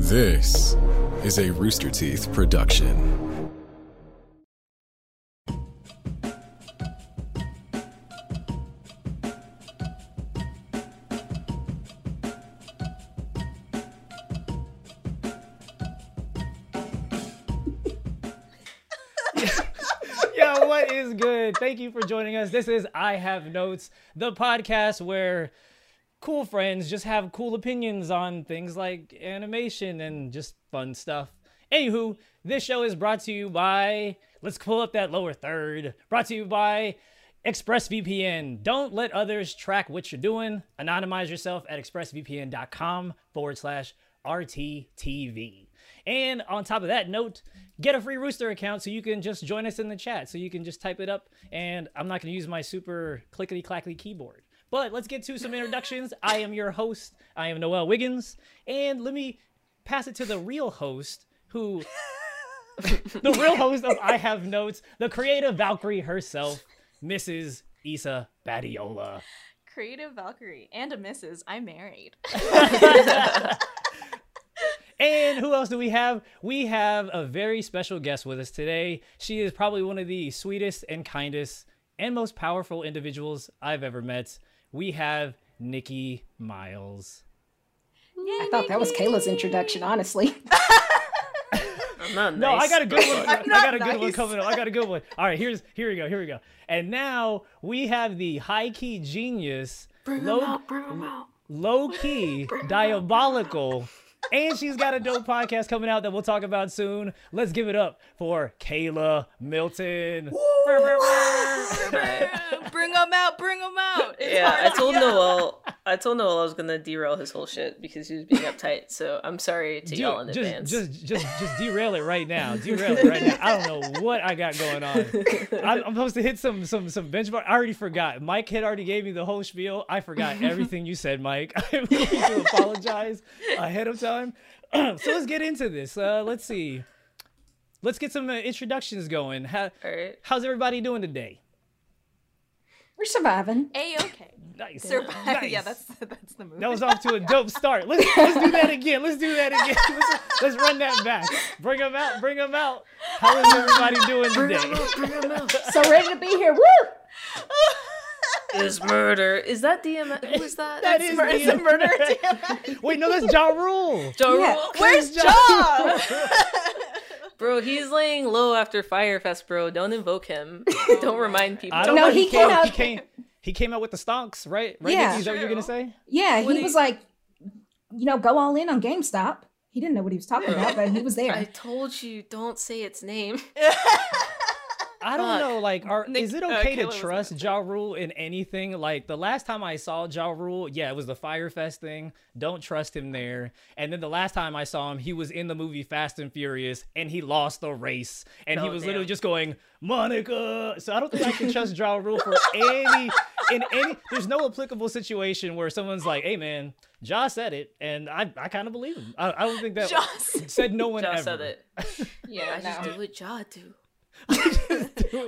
This is a Rooster Teeth production. Yo, what is good? Thank you for joining us. This is I Have Notes, the podcast where cool friends just have cool opinions on things like animation and just fun stuff. Anywho, this show is brought to you by, let's pull up that lower third, brought to you by ExpressVPN. Don't let others track what you're doing. Anonymize yourself at expressvpn.com forward slash RTTV. And on top of that note, get a free Rooster account so you can just join us in the chat. So you can just type it up, and I'm not going to use my super clickety clackety keyboard. But let's get to some introductions. I am your host. I am Noel Wiggins, and let me pass it to the real host, who the real host of I Have Notes, the creative Valkyrie herself, Mrs. Isa Badiola. Creative Valkyrie and a missus. I'm married. And who else do we have? We have a very special guest with us today. She is probably one of the sweetest and kindest and most powerful individuals I've ever met. We have Nikki Miles. I thought that was Kayla's introduction, honestly. I'm not No, I got a good one. I got a good one coming up. I got a good one. All right, here's here we go. Here we go. And now we have the high key genius, low, low key, diabolical, and she's got a dope podcast coming out that we'll talk about soon. Let's give it up for Kayla Milton. bring them out, bring them out. Yeah, I told Noel. I told Noel I was gonna derail his whole shit because he was being uptight. So I'm sorry to Dude, y'all in just, advance. just, just, just derail it right now. Derail it right now. I don't know what I got going on. I'm, I'm supposed to hit some, some, some benchmark. I already forgot. Mike had already gave me the whole spiel. I forgot everything you said, Mike. I'm going to apologize ahead of time. so let's get into this. Uh, let's see. Let's get some uh, introductions going. How, right. how's everybody doing today? We're surviving. A okay. Nice. Survive. Nice. Yeah, that's that's the movie. That was off to a dope start. Let's let's do that again. Let's do that again. Let's, let's run that back. Bring them out. Bring them out. How is everybody doing today? So ready to be here. Woo! Is murder? Is that DM? Who is that? That That's is mur- it's murder, damn. Wait, no, that's Ja Rule. Ja Yeah. Where's Ja- Jaw? Bro, he's laying low after Fyre Fest, bro. Don't invoke him. Don't remind people. I don't No, know. he He, came came, out- He came. He came out with the stonks, right? Right? Yeah. Nikki? Is that what you're gonna say? Yeah, What he was you- like, you know, go all in on GameStop. He didn't know what he was talking about, but he was there. I told you, don't say its name. I don't know. Like, are, Nick- is it uh, okay Kayla to trust gonna Ja Rule in anything? Like the last time I saw Ja Rule, yeah, it was the Fyre Fest thing. Don't trust him there. And then the last time I saw him, he was in the movie Fast and Furious, and he lost the race, and he Oh, was damn. literally just going Monica. So I don't think I can trust Ja Rule for any in any. There's no applicable situation where someone's like, "Hey, man." Ja said it, and I, I kind of believe him. I, I don't think that Ja said- said no one Ja ever. said it. yeah, I just do what Ja do.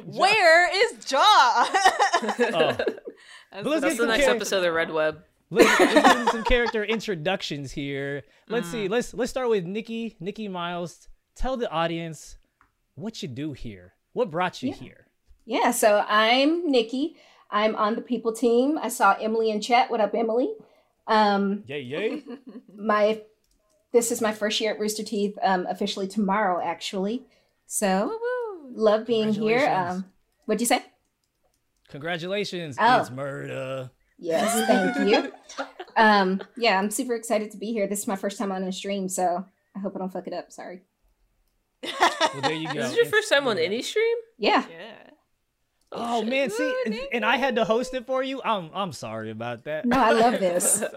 Where is Jaw? Oh. That's let's the- That's the next character- episode of Red Web. let's, let's get some character introductions here. Let's see. Mm. Let's let's start with Nikki. Nikki Miles. Tell the audience what you do here. What brought you Yeah. here? Yeah, so I'm Nikki. I'm on the people team. I saw Emily in chat. What up, Emily? Um, Yay, yay. my this is my first year at Rooster Teeth, um, officially tomorrow, actually. So Woo-woo. Love being here. Um, what'd you say? Congratulations. Oh. It's murder. Yes, thank you. Um, yeah, I'm super excited to be here. This is my first time on a stream, so I hope I don't fuck it up. Sorry. Well, there you go. This is your It's first time on any stream? Yeah. yeah. Oh shit. man, see, and- and I had to host it for you. I'm I'm sorry about that. No, I love this.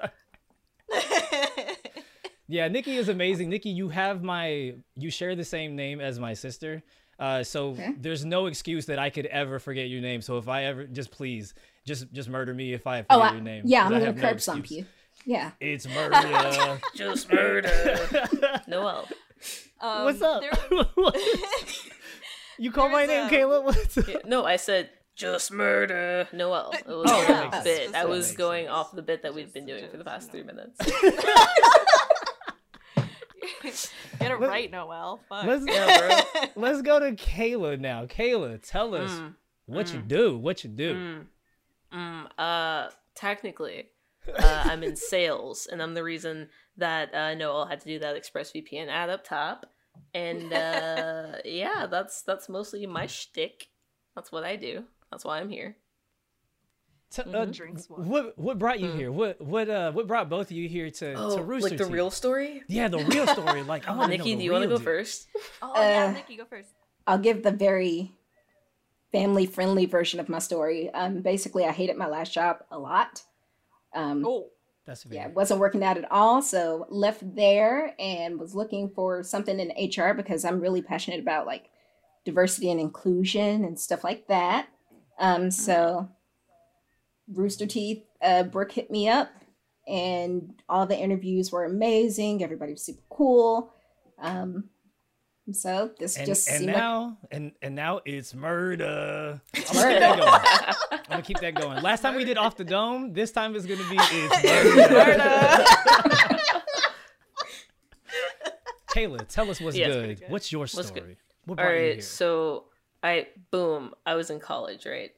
Yeah, Nikki is amazing. Nikki, you have my you share the same name as my sister. Uh, so Okay. there's no excuse that I could ever forget your name. So if I ever just please just just murder me if I forget Oh, I, your name. Yeah, I'm gonna have no curb stomp excuse. you. Yeah. It's murder. Just murder. Noel. Um, What's up? there- you call my name, a- Kayla? What's up? Yeah, no, I said just murder Noel. It was Oh, that bit. I was going sense. off the bit that we've been doing for the past three minutes. Get it right, Noel. Fuck. Let's Yeah, let's go to Kayla now. Kayla, tell us Mm, what you mm. do. What you do. Mm, mm, uh, technically, uh, I'm in sales, and I'm the reason that uh, Noel had to do that ExpressVPN ad up top. And uh, yeah, that's that's mostly my shtick. That's what I do. That's why I'm here. T- uh, Mhm. Drinks one. what what brought you Mm. here? What what uh what brought both of you here to Oh, to Rooster like the Teeth? real story. Yeah, the real story. Like, I want to know. Nikki, the do you want to go deal. first? Oh yeah, Uh, Nikki, go first. I'll give the very family friendly version of my story. Um, basically, I hated my last job a lot. Um, Oh, That's yeah, fair. it wasn't working out at all. So left there and was looking for something in HR because I'm really passionate about like diversity and inclusion and stuff like that. Um, so Rooster Teeth, uh, Brooke hit me up, and all the interviews were amazing. Everybody was super cool. Um, so this And, just and seemed like now and and now it's murder. I'm gonna keep that going. I'm gonna keep that going. Last time we did off the dome. This time it's gonna be it's murder. Kayla, tell us what's Yes. good. good. What's your What's story? good? What All brought you right, here? so I boom, I was in college, right?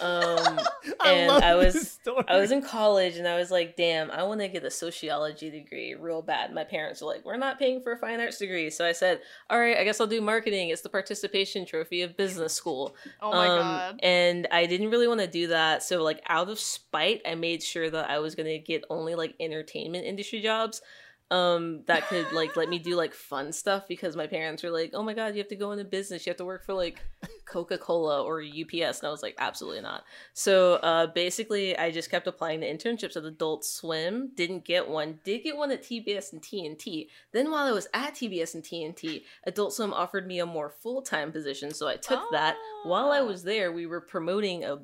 Um, I and I was. I was in college and I was like, damn, I want to get a sociology degree real bad. My parents were like, we're not paying for a fine arts degree. So I said, all right, I guess I'll do marketing. It's the participation trophy of business school. oh my Um, god. And I didn't really want to do that. So, like, out of spite, I made sure that I was going to get only like entertainment industry jobs um that could like let me do like fun stuff because my parents were like oh my god you have to go into business. You have to work for like coca-cola or ups and i was like absolutely not. So uh basically i just kept applying to internships at adult swim. Didn't get one. Did get one at tbs and tnt then while i was at tbs and tnt adult swim offered me a more full-time position. So i took that. While i Ah. was there we were promoting a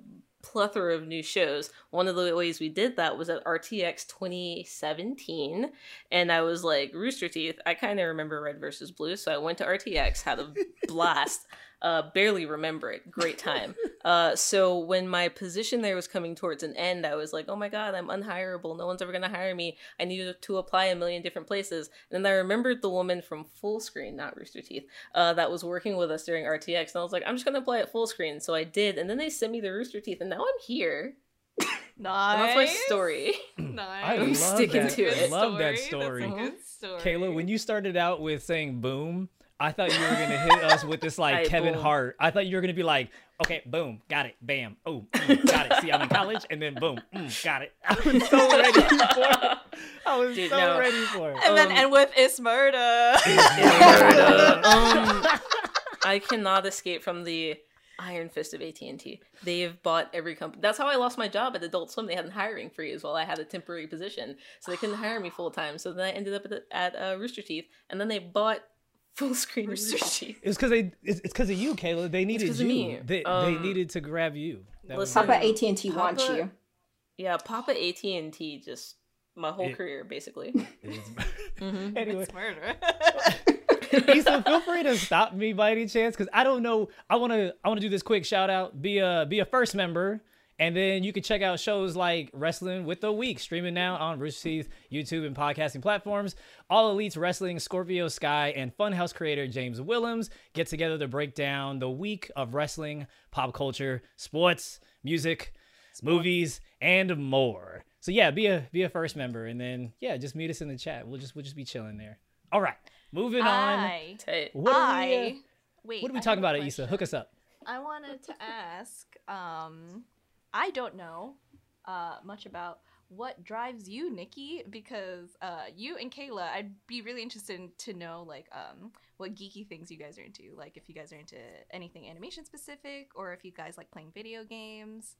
plethora of new shows. One of the ways we did that was at RTX 2017, and I was like, Rooster Teeth. I kind of remember Red versus Blue, so I went to RTX, had a blast. Uh, barely remember it. Great time. Uh, so when my position there was coming towards an end, I was like, oh my god, I'm unhireable. No one's ever gonna hire me. I needed to apply a million different places. And then I remembered the woman from Fullscreen, not Rooster Teeth, uh, that was working with us during RTX, and I was like, I'm just gonna apply at Fullscreen. So I did, and then they sent me the Rooster Teeth, and now I'm here. Nice. And that's my story. Nice. I I'm love sticking that. to it. I love that That's story. a good story. Kayla, when you started out with saying boom, I thought you were gonna hit us with this like Aight, Kevin boom. Hart. I thought you were gonna be like, okay, boom, got it, bam, oh, mm, got it. See, I'm in college, and then boom, mm, got it. I was so ready for it. I was Dude, so no. ready for it. and then Um, end with it's murder. um, I cannot escape from the iron fist of AT&T. They've bought every company. That's how I lost my job at Adult Swim. They had a hiring freeze while I had a temporary position, so they couldn't hire me full time. So then I ended up at, at uh, Rooster Teeth, and then they bought Fullscreen Rooster Teeth. It's because they. It's because of you, Kayla. They needed 'cause you. of me. They, they Um, needed to grab you. That was listen, it. Papa AT and T wants you. Yeah, Papa AT&T just my whole It- career basically. It's- Mhm. anyway, it's murder. Issa, feel free to stop me by any chance, because I don't know. I want to. I want to do this quick shout out. Be a be a first member, and then you can check out shows like Wrestling with the Week, streaming now on Rooster Teeth, YouTube, and podcasting platforms. All Elites Wrestling, Scorpio Sky, and Funhouse creator James Willems get together to break down the week of wrestling, pop culture, sports, music, movies, and more. So yeah, be a be a first member, and then yeah, just meet us in the chat. We'll just we'll just be chilling there. All right, moving on. I, Tight. What are we? Uh, wait. what are we I talking about, a Issa? Hook us up. I wanted to ask. Um, I don't know uh, much about what drives you, Nikki, because uh, you and Kayla, I'd be really interested in, to know like um, what geeky things you guys are into. Like if you guys are into anything animation specific, or if you guys like playing video games.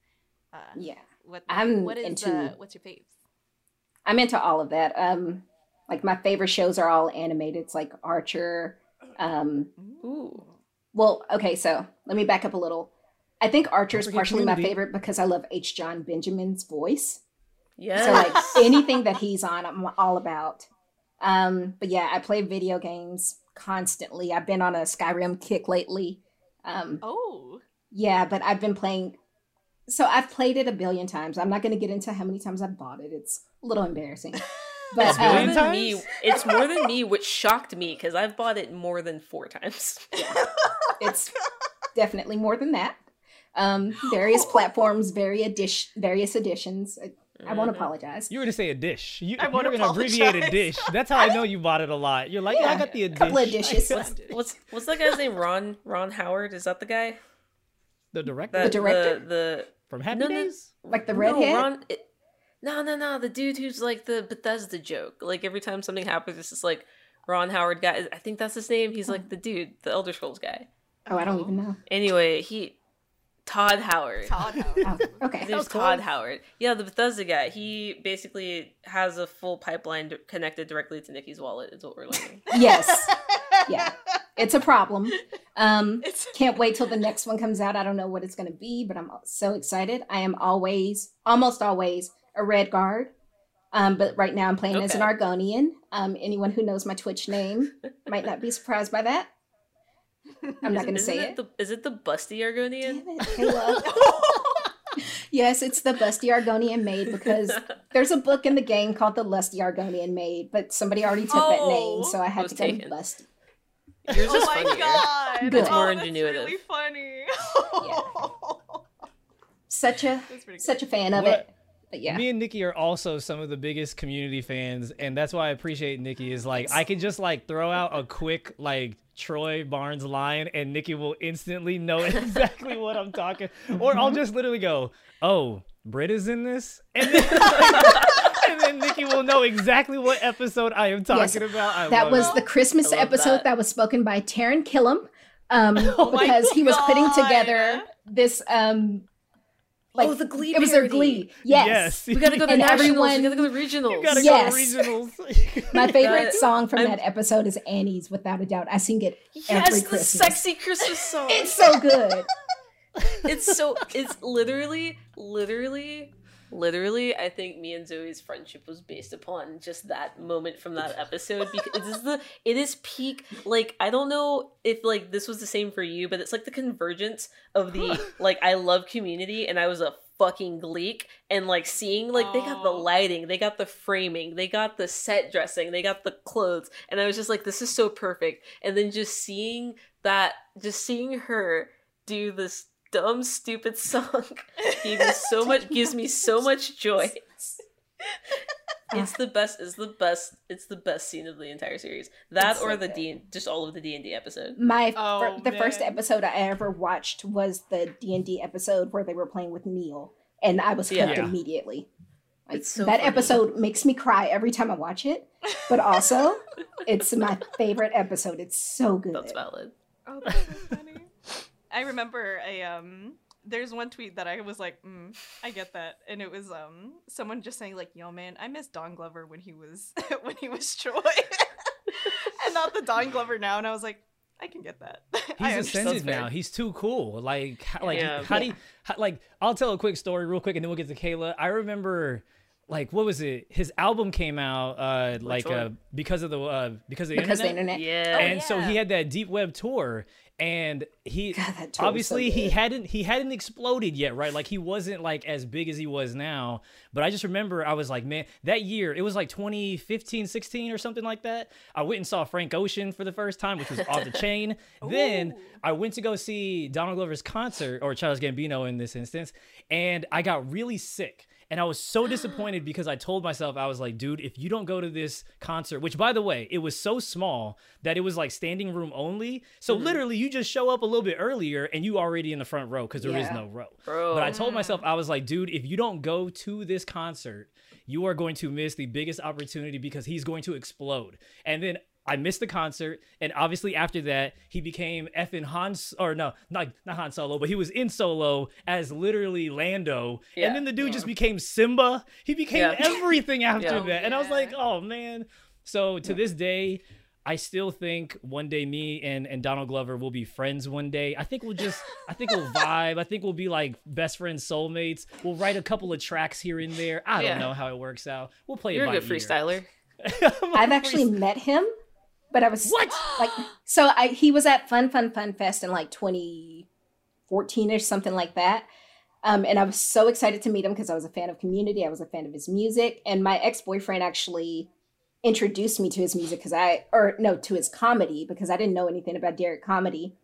Uh, Yeah, What I'm what is into- uh, what's your faves? I'm into all of that. Um, like my favorite shows are all animated. It's like Archer. Um, Ooh. well, okay, so let me back up a little. I think Archer is forget partially my favorite because I love H. John Benjamin's voice. Yeah. So like anything that he's on, I'm all about. Um, but yeah, I play video games constantly. I've been on a Skyrim kick lately. Um, Oh, yeah, but I've been playing. So I've played it a billion times. I'm not going to get into how many times I bought it. It's a little embarrassing. But It's more um, than me. times? It's more than me, which shocked me because I've bought it more than four times. it's definitely more than that. Um, various platforms, vari edition, various editions. I, I won't Mhm. apologize. You were gonna say a dish. You, I won't were gonna abbreviate a dish. That's how I know you bought it a lot. You're like, yeah, I got the a couple of dish. dishes. What's what's what's that guy's name? Ron Ron Howard? Is that the guy? the director That, director? The, the from Happy no, no. Days. Like the no, redhead? Ron, it, no, no, no. The dude who's like the Bethesda joke. Like every time something happens, it's just like Ron Howard guy. I think that's his name. He's like the dude, the Elder Scrolls guy. Oh, I don't even know. Anyway, he Todd Howard. Todd Oh, Howard. okay. His name's was Todd. Howard. Yeah, the Bethesda guy. He basically has a full pipeline d- connected directly to Nikki's wallet. Is what we're learning. Yes. Yeah. It's a problem. Um, It's can't wait till the next one comes out. I don't know what it's going to be, but I'm so excited. I am always, almost always, a Redguard. Um, but right now I'm playing as an Argonian. Um, anyone who knows my Twitch name might not be surprised by that. I'm not going to say it it. The, is it the Busty Argonian? Damn it, Kayla. yes, it's the Busty Argonian maid because there's a book in the game called the Lusty Argonian maid, but somebody already took that name, Oh, so I it had was to go taken. Busty. Yours oh is my funnier. god. Good. It's more Oh, that's really funny. Such a such a fan of What- it. But yeah. Me and Nikki are also some of the biggest community fans, and that's why I appreciate Nikki. Is like I can just like throw out a quick like Troy Barnes line, and Nikki will instantly know exactly what I'm talking. Or I'll just literally go, "Oh, Britt is in this," and then, and then Nikki will know exactly what episode I am talking Yes, about. I that was it. the Christmas episode that. that. was spoken by Taran Killam. Um, Oh because he was putting together this um like oh, the Glee. it was their glee. Yes. yes. We gotta go to And nationals. everyone- we gotta go to regionals. You gotta Yes. go to regionals. My favorite That- song from I'm- that episode is Annie's, without a doubt. I sing it yes, every the Christmas. sexy Christmas song. It's so good. it's so it's literally literally literally i think me and zoe's friendship was based upon just that moment from that episode because it is the it is peak like i don't know if like this was the same for you but it's like the convergence of the like i love community and i was a fucking gleek and like seeing like they got the lighting they got the framing they got the set dressing they got the clothes and i was just like this is so perfect. And then just seeing that just seeing her do this dumb stupid song gave me so much gives me so much joy it's the best it's the best it's the best scene of the entire series that It's or so the good. d just all of the d&d episode My Oh, fir- the first episode I ever watched was the D and D episode where they were playing with Neil, and I was hooked Yeah. immediately. Like, so that funny. episode makes me cry every time I watch it, but also it's my favorite episode. It's so good. that's valid Oh, that's so funny. I remember a um. There's one tweet that I was like, mm, I get that, and it was um someone just saying like, "Yo, man, I miss Don Glover when he was when he was Troy, and not the Don Glover now." And I was like, I can get that. He's understand. ascended now. He's too cool. Like, h- like, Yeah. how do you, how, like? I'll tell a quick story real quick, and then we'll get to Kayla. I remember, like, what was it? His album came out, uh, like, uh, because of the, uh, because of the because the internet. internet. yeah and so he had that deep web tour, and he God, tour so obviously he hadn't he hadn't exploded yet, right? Like he wasn't like as big as he was now. But I just remember I was like, man, that year it was like 2015, 16 or something like that. I went and saw Frank Ocean for the first time, which was off the chain. Then I went to go see Donald Glover's concert or Charles Gambino in this instance, and I got really sick. And I was so disappointed because I told myself, I was like, dude, if you don't go to this concert, which by the way, it was so small that it was like standing room only. So mm-hmm. literally, you just show up a little bit earlier and you already in the front row because there is Yeah. no row. bro But I told myself, mm. I was like, dude, if you don't go to this concert, you are going to miss the biggest opportunity because he's going to explode. And then I missed the concert, and obviously after that, he became effing Han, or no, not not Han Solo, but he was in Solo as literally Lando, Yeah. and then the dude just became Simba. He became Yeah. everything after Yeah. that, and I was like, oh man. So to this day, I still think one day me and, and Donald Glover will be friends one day. I think we'll just I think we'll vibe. I think we'll be like best friends, soulmates. We'll write a couple of tracks here and there. I Yeah. don't know how it works out. We'll play you're it a good ear. freestyler I've actually met him, but I was What? like so I he was at Fun Fun Fun Fest in like 2014 or something like that. Um, and I was so excited to meet him because I was a fan of Community. I was a fan of his music, and my ex boyfriend actually introduced me to his music because I, or no, to his comedy because I didn't know anything about Derrick Comedy.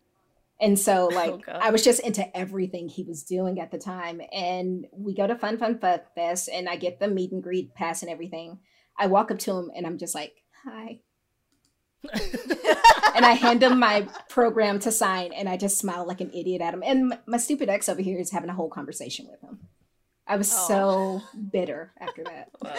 And so, like, God. I was just into everything he was doing at the time. And we go to Fun Fun Fun Fest, and I get the meet and greet pass and everything. I walk up to him, and I'm just like, "Hi," and I hand him my program to sign, and I just smile like an idiot at him. And my stupid ex over here is having a whole conversation with him. I was Oh. so bitter after that. Wow.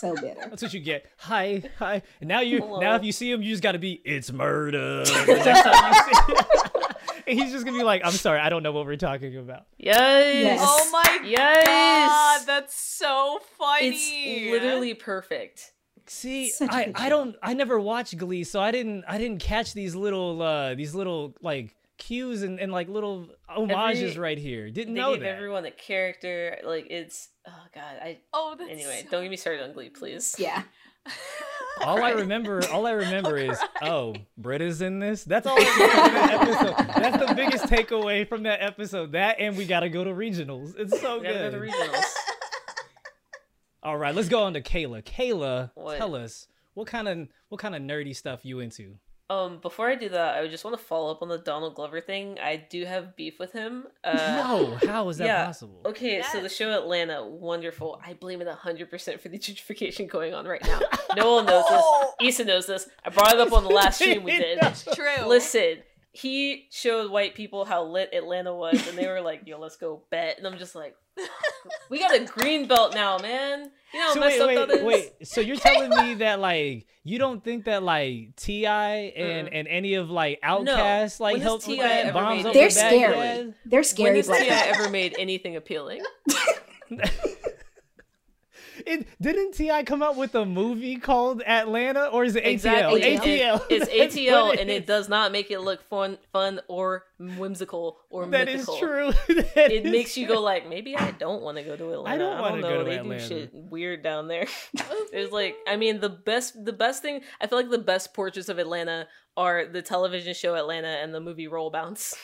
So bitter. That's what you get. Hi, hi. And now you Hello. now if you see him, you just gotta be it's murder. the next time you see him. and he's just gonna be like, I'm sorry, I don't know what we're talking about. Yes. Yes. Oh my Yes. god, that's so funny. It's literally perfect. See, Such a I, I don't I never watched Glee, so I didn't I didn't catch these little uh these little like cues and, and like little homages Every- right here. Didn't They know give that. everyone a character. Like it's oh god. I Oh, that's anyway. so- Don't get me started on Glee, please. Yeah. all I remember, all I remember is, oh, Britta's in this. That's all. I remember from that episode. That's the biggest takeaway from that episode. That and we gotta go to regionals. It's so We gotta go to good. regionals. All right, let's go on to Kayla. Kayla, What? tell us what kind of what kind of nerdy stuff you into. Um, before I do that, I just want to follow up on the Donald Glover thing. I do have beef with him. Uh, no, how is that yeah. possible? Okay, so the show Atlanta, wonderful. I blame it 100% for the gentrification going on right now. No one knows this. Issa knows this. I brought it up on the last stream we did. That's true. Listen, he showed white people how lit Atlanta was, and they were like, yo, let's go bet. And I'm just like, we got a green belt now, man. You know how So messed wait, up wait, that is? wait. So you're telling me that like you don't think that like T.I. and Mm-mm. and any of like Outkast like When has helped T.I. with that ever bombs made They're Baghdad? scary. They're When scary has T.I. ever made anything appealing? It didn't T.I. come out with a movie called Atlanta or is it ATL? Exactly. ATL. ATL. It's ATL, what and it is. does not make it look fun, fun or whimsical or That is mythical. true. That It is makes you go like, maybe I don't want to go to Atlanta. I don't don't, wanna go to they Atlanta. do shit weird down there. Oh There's like, I mean, the best, the best thing. I feel like the best portraits of Atlanta are the television show Atlanta and the movie Roll Bounce.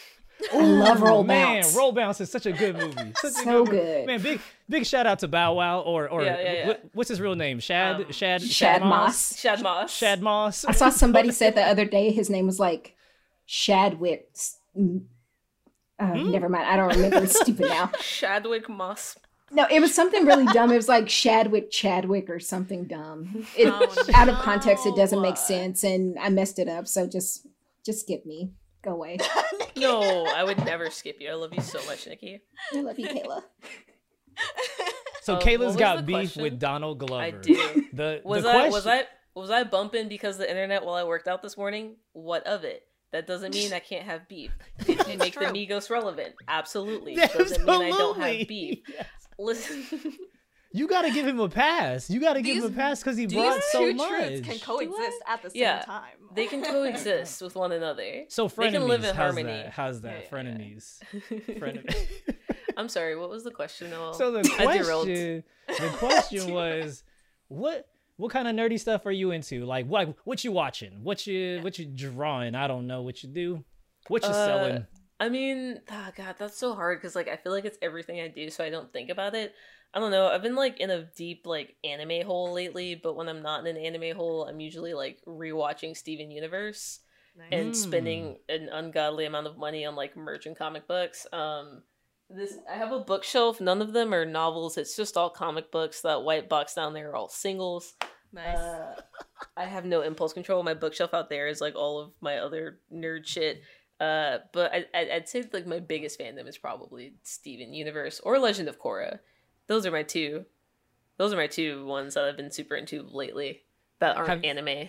I love Roll Man, Bounce. Roll Bounce is such a good movie. Such a So movie. good. Man, big big shout out to Bow Wow or or Yeah, yeah, yeah. What, what's his real name? Shad Um, Shad Shad Moss. Shad Moss. Shad Moss. I saw somebody said the other day his name was like Shadwick. Uh, Hmm? Never mind. I don't remember. It's stupid now. Shadwick Moss. No, it was something really dumb. It was like Shadwick Chadwick or something dumb. It, Oh, out of context, it doesn't make sense, and I messed it up. So just just skip me. Go away. No, I would never skip you. I love you so much, Nikki. I love you, Kayla. So Uh, what Kayla's was got beef question? with Donald Glover. I do. The Was the I question, was I was I bumping because of the internet while I worked out this morning? What of it? That doesn't mean I can't have beef. It can make the true. Migos relevant. Absolutely. Doesn't mean I don't have beef. Yes. Listen, You got to give him a pass. You got to give him a pass because he brought so two much. truths can coexist at the same Yeah. time. they can coexist with one another. so They frenemies, can live in how's harmony. that? How's that? Yeah, yeah, frenemies. yeah. Frenemies. I'm sorry. What was the question, Noel? so the question, the question was, what what kind of nerdy stuff are you into? Like what what you watching? What you what you drawing? I don't know what you do. What you Uh, selling? I mean, oh god, that's so hard because like I feel like it's everything I do, so I don't think about it. I don't know. I've been like in a deep like anime hole lately, but when I'm not in an anime hole, I'm usually like rewatching Steven Universe and Mm. spending an ungodly amount of money on like merch and comic books. Um, this I have a bookshelf. None of them are novels. It's just all comic books. That white box down there are all singles. nice. Uh, I have no impulse control. My bookshelf out there is like all of my other nerd shit. Uh, but I, I'd say like my biggest fandom is probably Steven Universe or Legend of Korra. Those are my two. Those are my two ones that I've been super into lately that aren't Have- anime. That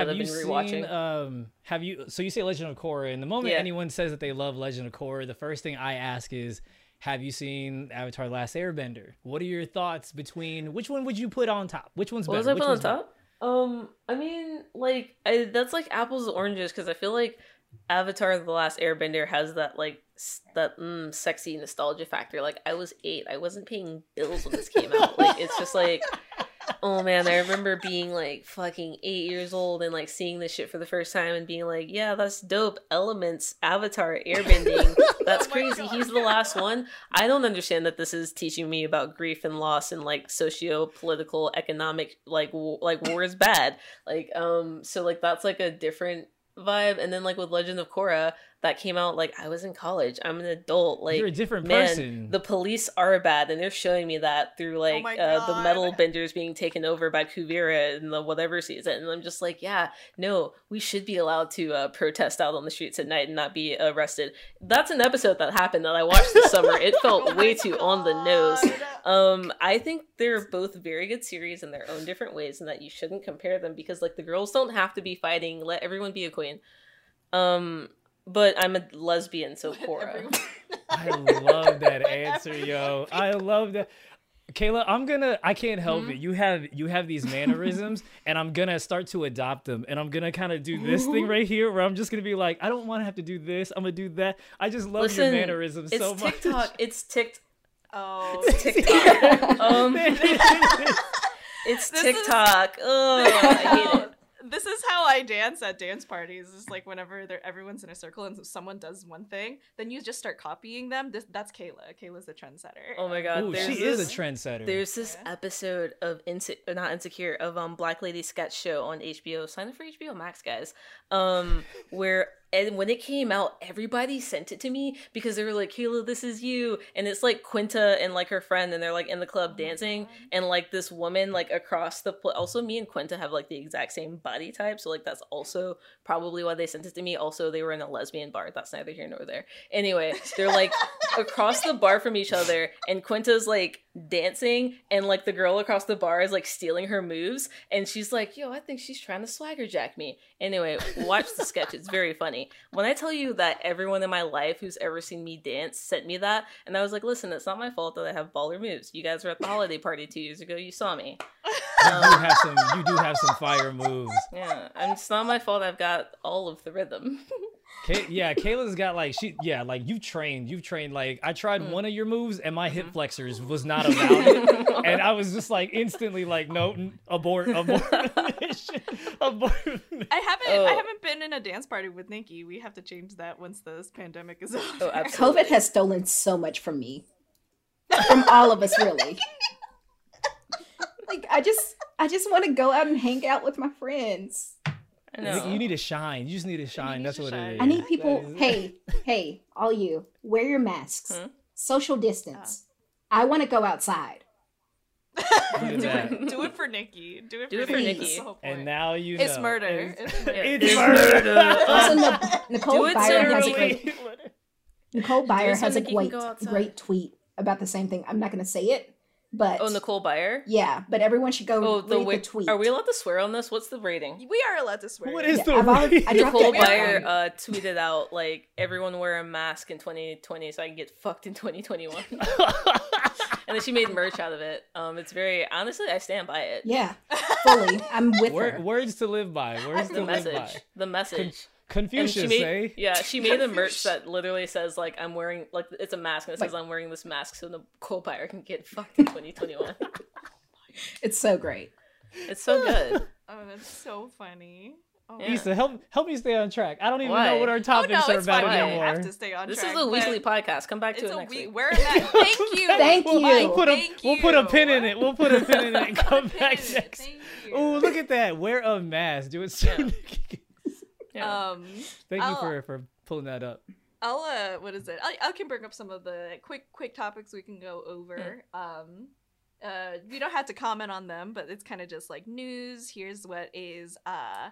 Have I've you been rewatching. seen? Um, have you? So you say Legend of Korra, and the moment Yeah. anyone says that they love Legend of Korra, the first thing I ask is, "Have you seen Avatar: Last Airbender?" What are your thoughts between which one would you put on top? Which one's What was better? I Which put on one's better? top? Um, I mean, like I, that's like apples and oranges because I feel like Avatar: The Last Airbender has that like that mm, sexy nostalgia factor. Like I was eight, I wasn't paying bills when this came out. Like it's just like Oh man, I remember being like fucking eight years old and like seeing this shit for the first time and being like, yeah, that's dope. Elements, Avatar, airbending. That's Oh crazy. He's the last one. I don't understand that this is teaching me about grief and loss and like socio political, economic, like w- like war is bad. Like um, so like that's like a different vibe. And then like with Legend of Korra, that came out like I was in college. I'm an adult. Like You're a different man, person. the police are bad, and they're showing me that through like my uh, the metal benders being taken over by Kuvira in the whatever season. And I'm just like, yeah, no, we should be allowed to uh, protest out on the streets at night and not be arrested. That's an episode that happened that I watched this summer. It felt Oh way my too on the nose. Um, I think they're both very good series in their own different ways, and that you shouldn't compare them because like the girls don't have to be fighting. Let everyone be a queen. Um, but I'm a lesbian, so Korra. Everyone- I love that answer, yo. I love that. Kayla, I'm gonna I can't help it. You have you have these mannerisms and I'm gonna start to adopt them and I'm gonna kind of do this thing right here where I'm just gonna be like, I don't wanna have to do this, I'm gonna do that. I just love your mannerisms it's so much. TikTok. It's Tik. Oh, It's TikTok. um, it's This is- TikTok. Ugh, I hate it. This is how I dance at dance parties. It's like whenever they're, everyone's in a circle and someone does one thing, then you just start copying them. This that's Kayla. Kayla's the trendsetter. Oh my god. Ooh, there's she is this, a trendsetter. There's this Yeah. episode of Inse- uh, not Insecure of um Black Lady sketch show on HBO. Sign up for HBO Max, guys. Um, where and when it came out, everybody sent it to me because they were like, "Kayla, this is you," and it's like Quinta and like her friend, and they're like in the club Oh dancing, and like this woman like across the pl- also me and Quinta have like the exact same body type, so like that's also probably why they sent it to me. Also, they were in a lesbian bar. That's neither here nor there. Anyway, they're like across the bar from each other, and Quinta's like dancing, and like the girl across the bar is like stealing her moves, and she's like, "Yo, I think she's trying to swagger jack me." Anyway, watch the sketch; it's very funny. When I tell you that everyone in my life who's ever seen me dance sent me that, and I was like, "Listen, it's not my fault that I have baller moves. You guys were at the holiday party two years ago. You saw me. you do um, have some you do have some fire moves. Yeah, and it's not my fault. I've got all of the rhythm." Kay- yeah, Kayla's got like she yeah, like you've trained, you've trained like I tried Mm. one of your moves and my Mm-hmm. hip flexors was not about it. and I was just like instantly like no n- abort abort abort. I haven't. Oh. I haven't been in a dance party with Nikki. We have to change that once this pandemic is over. Oh. COVID has stolen so much from me. From all of us, really. Like I just I just want to go out and hang out with my friends. I. You need to shine. You just need to shine. need That's to what shine. it is. I need people hey, hey, all you, wear your masks. Hmm? Social distance. I want to go outside. Do, it, do it for Nikki. Do it Do for it for Nikki. Nikki. That's the whole And now you know. it's murder. It's- It's murder. It's It's murder. murder. Also, Nic- Nicole Do it Byer has a great Nicole Byer so has a great great tweet about the same thing. I'm not going to say it, but Oh, Nicole Byer. yeah, but everyone should go Oh, read the the, tweet. Are we allowed to swear on this? What's the rating? We are allowed to swear. What is Yeah, the I've already- I Nicole. Byer uh, tweeted out like everyone wear a mask in 2020 so I can get fucked in 2021. and then she made merch out of it. Um, it's very honestly, I stand by it. Yeah, fully. I'm with Word, her. words to live by. Words to The live message. by. The message. And Confucius, she made, eh? yeah, she made a merch that literally says like I'm wearing like it's a mask and it says Like- I'm wearing this mask so Nicole Byer can get fucked in 2021. It's so great. it's so good. Oh, that's so funny. Oh, Yeah. Issa, help help me stay on track. I don't even Why? know what our Oh topics no, are it's about fine. We don't have to stay on This track. is a weekly podcast. Come back to It's it a next week. week. We're at. Thank you. Thank We'll, you. we'll put a Thank we'll put a pin in it. We'll put a pin in it and come back next. Thank. Oh, look at that! Wear a mask. Do it. So Yeah. Yeah. Um, Thank you I'll- for for pulling that up. I'll uh, what is it? I, I can bring up some of the quick quick topics we can go over. Um, uh, we don't have to comment on them, but it's kind of just like news. Here's what is uh,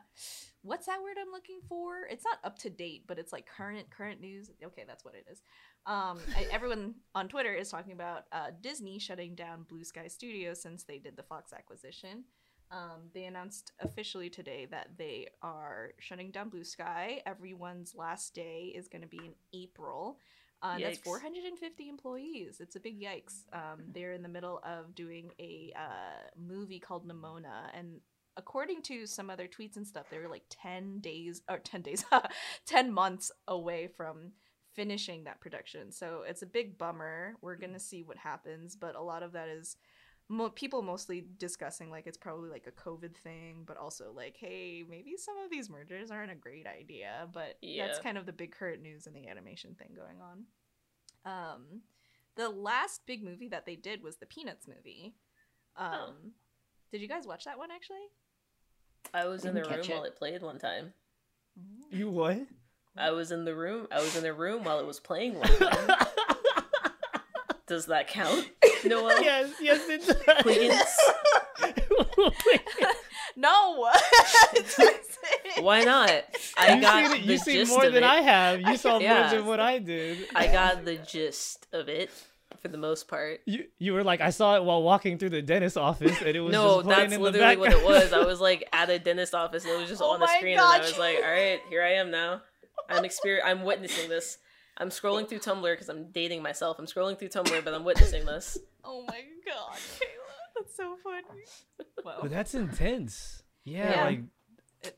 what's that word I'm looking for? It's not up to date, but it's like current current news. Okay, that's what it is. Um, I, everyone on Twitter is talking about uh, Disney shutting down Blue Sky Studios since they did the Fox acquisition. Um, they announced officially today that they are shutting down Blue Sky. Everyone's last day is going to be in April. Uh, that's 450 employees. It's a big yikes. Um, they're in the middle of doing a uh, movie called Nimona, and according to some other tweets and stuff, they were like 10 days or 10 days, 10 months away from finishing that production. So it's a big bummer. We're gonna see what happens, but a lot of that is mo- people mostly discussing like it's probably like a COVID thing, but also like, hey, maybe some of these mergers aren't a great idea. But that's kind of the big current news in the animation thing going on. Um, the last big movie that they did was the Peanuts movie. Um, Oh. did you guys watch that one actually? I was in the room it. while it played one time. You what? I was in the room. I was in the room while it was playing one time. Does that count? Noel? yes, yes, it does. No. Why not? I you got seen, the you gist more of than it. I have. You saw more than what I did. I got the gist of it for the most part. You you were like I saw it while walking through the dentist office and it was No, just that's in the literally what it was. I was like at a dentist office and it was just Oh on the screen and I was like, all right, here I am now. I'm exper- I'm witnessing this. I'm scrolling through Tumblr because I'm dating myself. I'm scrolling through Tumblr, but I'm witnessing this. oh my god, Kayla, that's so funny. Wow. But that's intense. Yeah, Yeah. like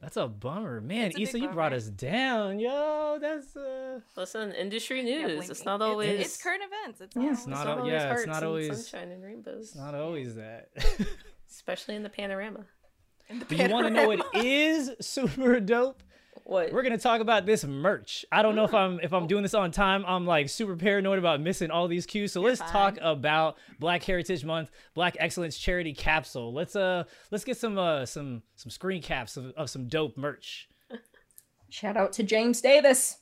that's a bummer, man. It's a big Issa, you brought us down, yo. That's uh, Listen, industry news. Blink- it's not it- always. It's current events. It's Yeah. not, It's always- not not always yeah, it's hearts not and always- sunshine and rainbows. it's not always that. Especially in the panorama. in the but you want to know panorama. what is super dope? What? We're gonna talk about this merch. I don't know if I'm if I'm doing this on time. I'm like super paranoid about missing all these cues. So let's fine. talk about Black Heritage Month, Black Excellence Charity Capsule. Let's uh let's get some uh some some screen caps of, of some dope merch. Shout out to James Davis.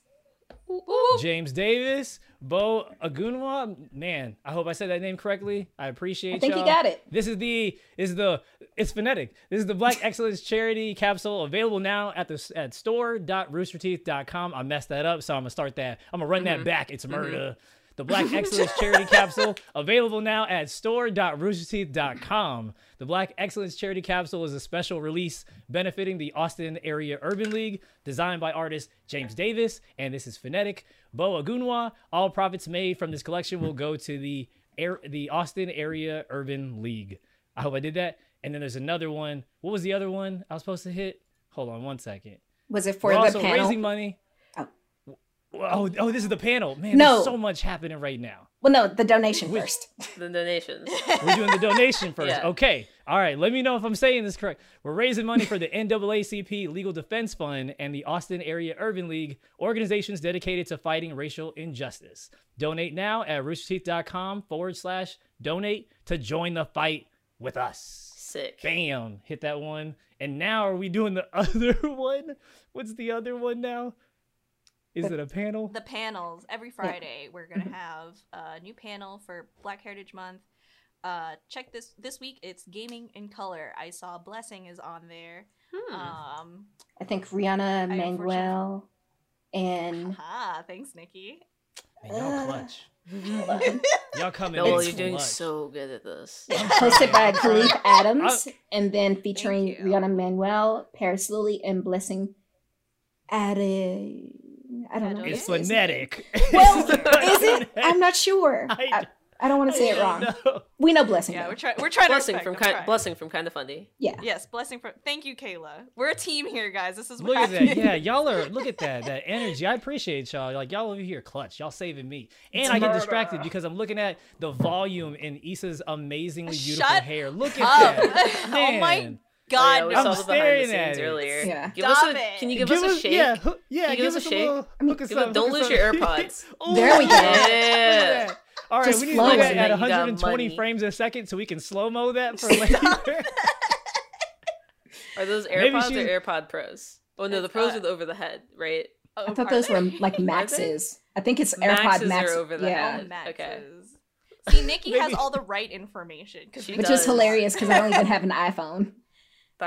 James Davis, Bo Agunwa. Man, I hope I said that name correctly. I appreciate I think y'all. you got it. This is the is the it's phonetic. This is the Black Excellence Charity Capsule available now at the at store.roosterteeth.com. I messed that up, so I'm gonna start that. I'm gonna run that mm-hmm. back. It's mm-hmm. murder. The Black Excellence Charity Capsule available now at store.roosterteeth.com. The Black Excellence Charity Capsule is a special release benefiting the Austin Area Urban League, designed by artist James Davis, and this is phonetic. Bo Agunwa. All profits made from this collection will go to the air, the Austin Area Urban League. I hope I did that. And then there's another one. What was the other one I was supposed to hit? Hold on one second. Was it for We're the also panel? raising money. Oh. Oh, this is the panel. Man, No. there's so much happening right now. Well, no, the donation first. The donations. We're doing the donation first. Yeah. Okay. All right. Let me know if I'm saying this correct. We're raising money for the NAACP Legal Defense Fund and the Austin Area Urban League, organizations dedicated to fighting racial injustice. Donate now at roosterteeth.com forward slash donate to join the fight with us. Sick. Bam. Hit that one. And now are we doing the other one? What's the other one now? Is it a panel? the panels every Friday. We're gonna have a new panel for Black Heritage Month. Uh, check this this week. It's gaming in color. I saw Blessing is on there. Hmm. Um, I think Rihanna I Manuel and ah, thanks, Nikki. Man, y'all clutch. Y'all coming Noel, in you're doing clutch. so good at this. hosted by Kahlief Adams, and then featuring. Rihanna Manuel, Paris Lilly, and Blessing Ade. I don't know. It's how to say his name. phonetic. Well, is it? I'm not sure. I- I, I don't want to say it wrong. No. We know Blessing. Yeah, though. we're trying. We're trying blessing to from kind, trying. blessing from kind of funny. Yeah. Yes, blessing from. Thank you, Kayla. We're a team here, guys. This is Look what at that. Yeah, y'all are look at that. That energy. I appreciate y'all. Like y'all over here clutch. Y'all saving me. And I get distracted because I'm looking at the volume in Issa's amazingly beautiful Shut hair. Look up. at that. oh my Man. God, oh, yeah, we I'm saw the behind the staring scenes at it. earlier. Yeah. Give us a, it. Can you give, Give us a us- shake? Yeah, hoo- yeah. Can you give give us us a a shake? little. hook us Give it- up, don't lose your. AirPods. Ooh, There we go. look at Yeah. that. All right, Just we need to do that at 120 frames a second so we can slow mo that for later. Are those AirPods she's- or AirPod Pros? Oh no, the Pros uh, are over the head, right? Oh, I thought those they? were like Are? Maxes. I think it's Maxes AirPod are Max. over the yeah. head. Oh, Okay. Maxes. See, Nikki has all the right information, She Which does. is hilarious because I don't even have an iPhone.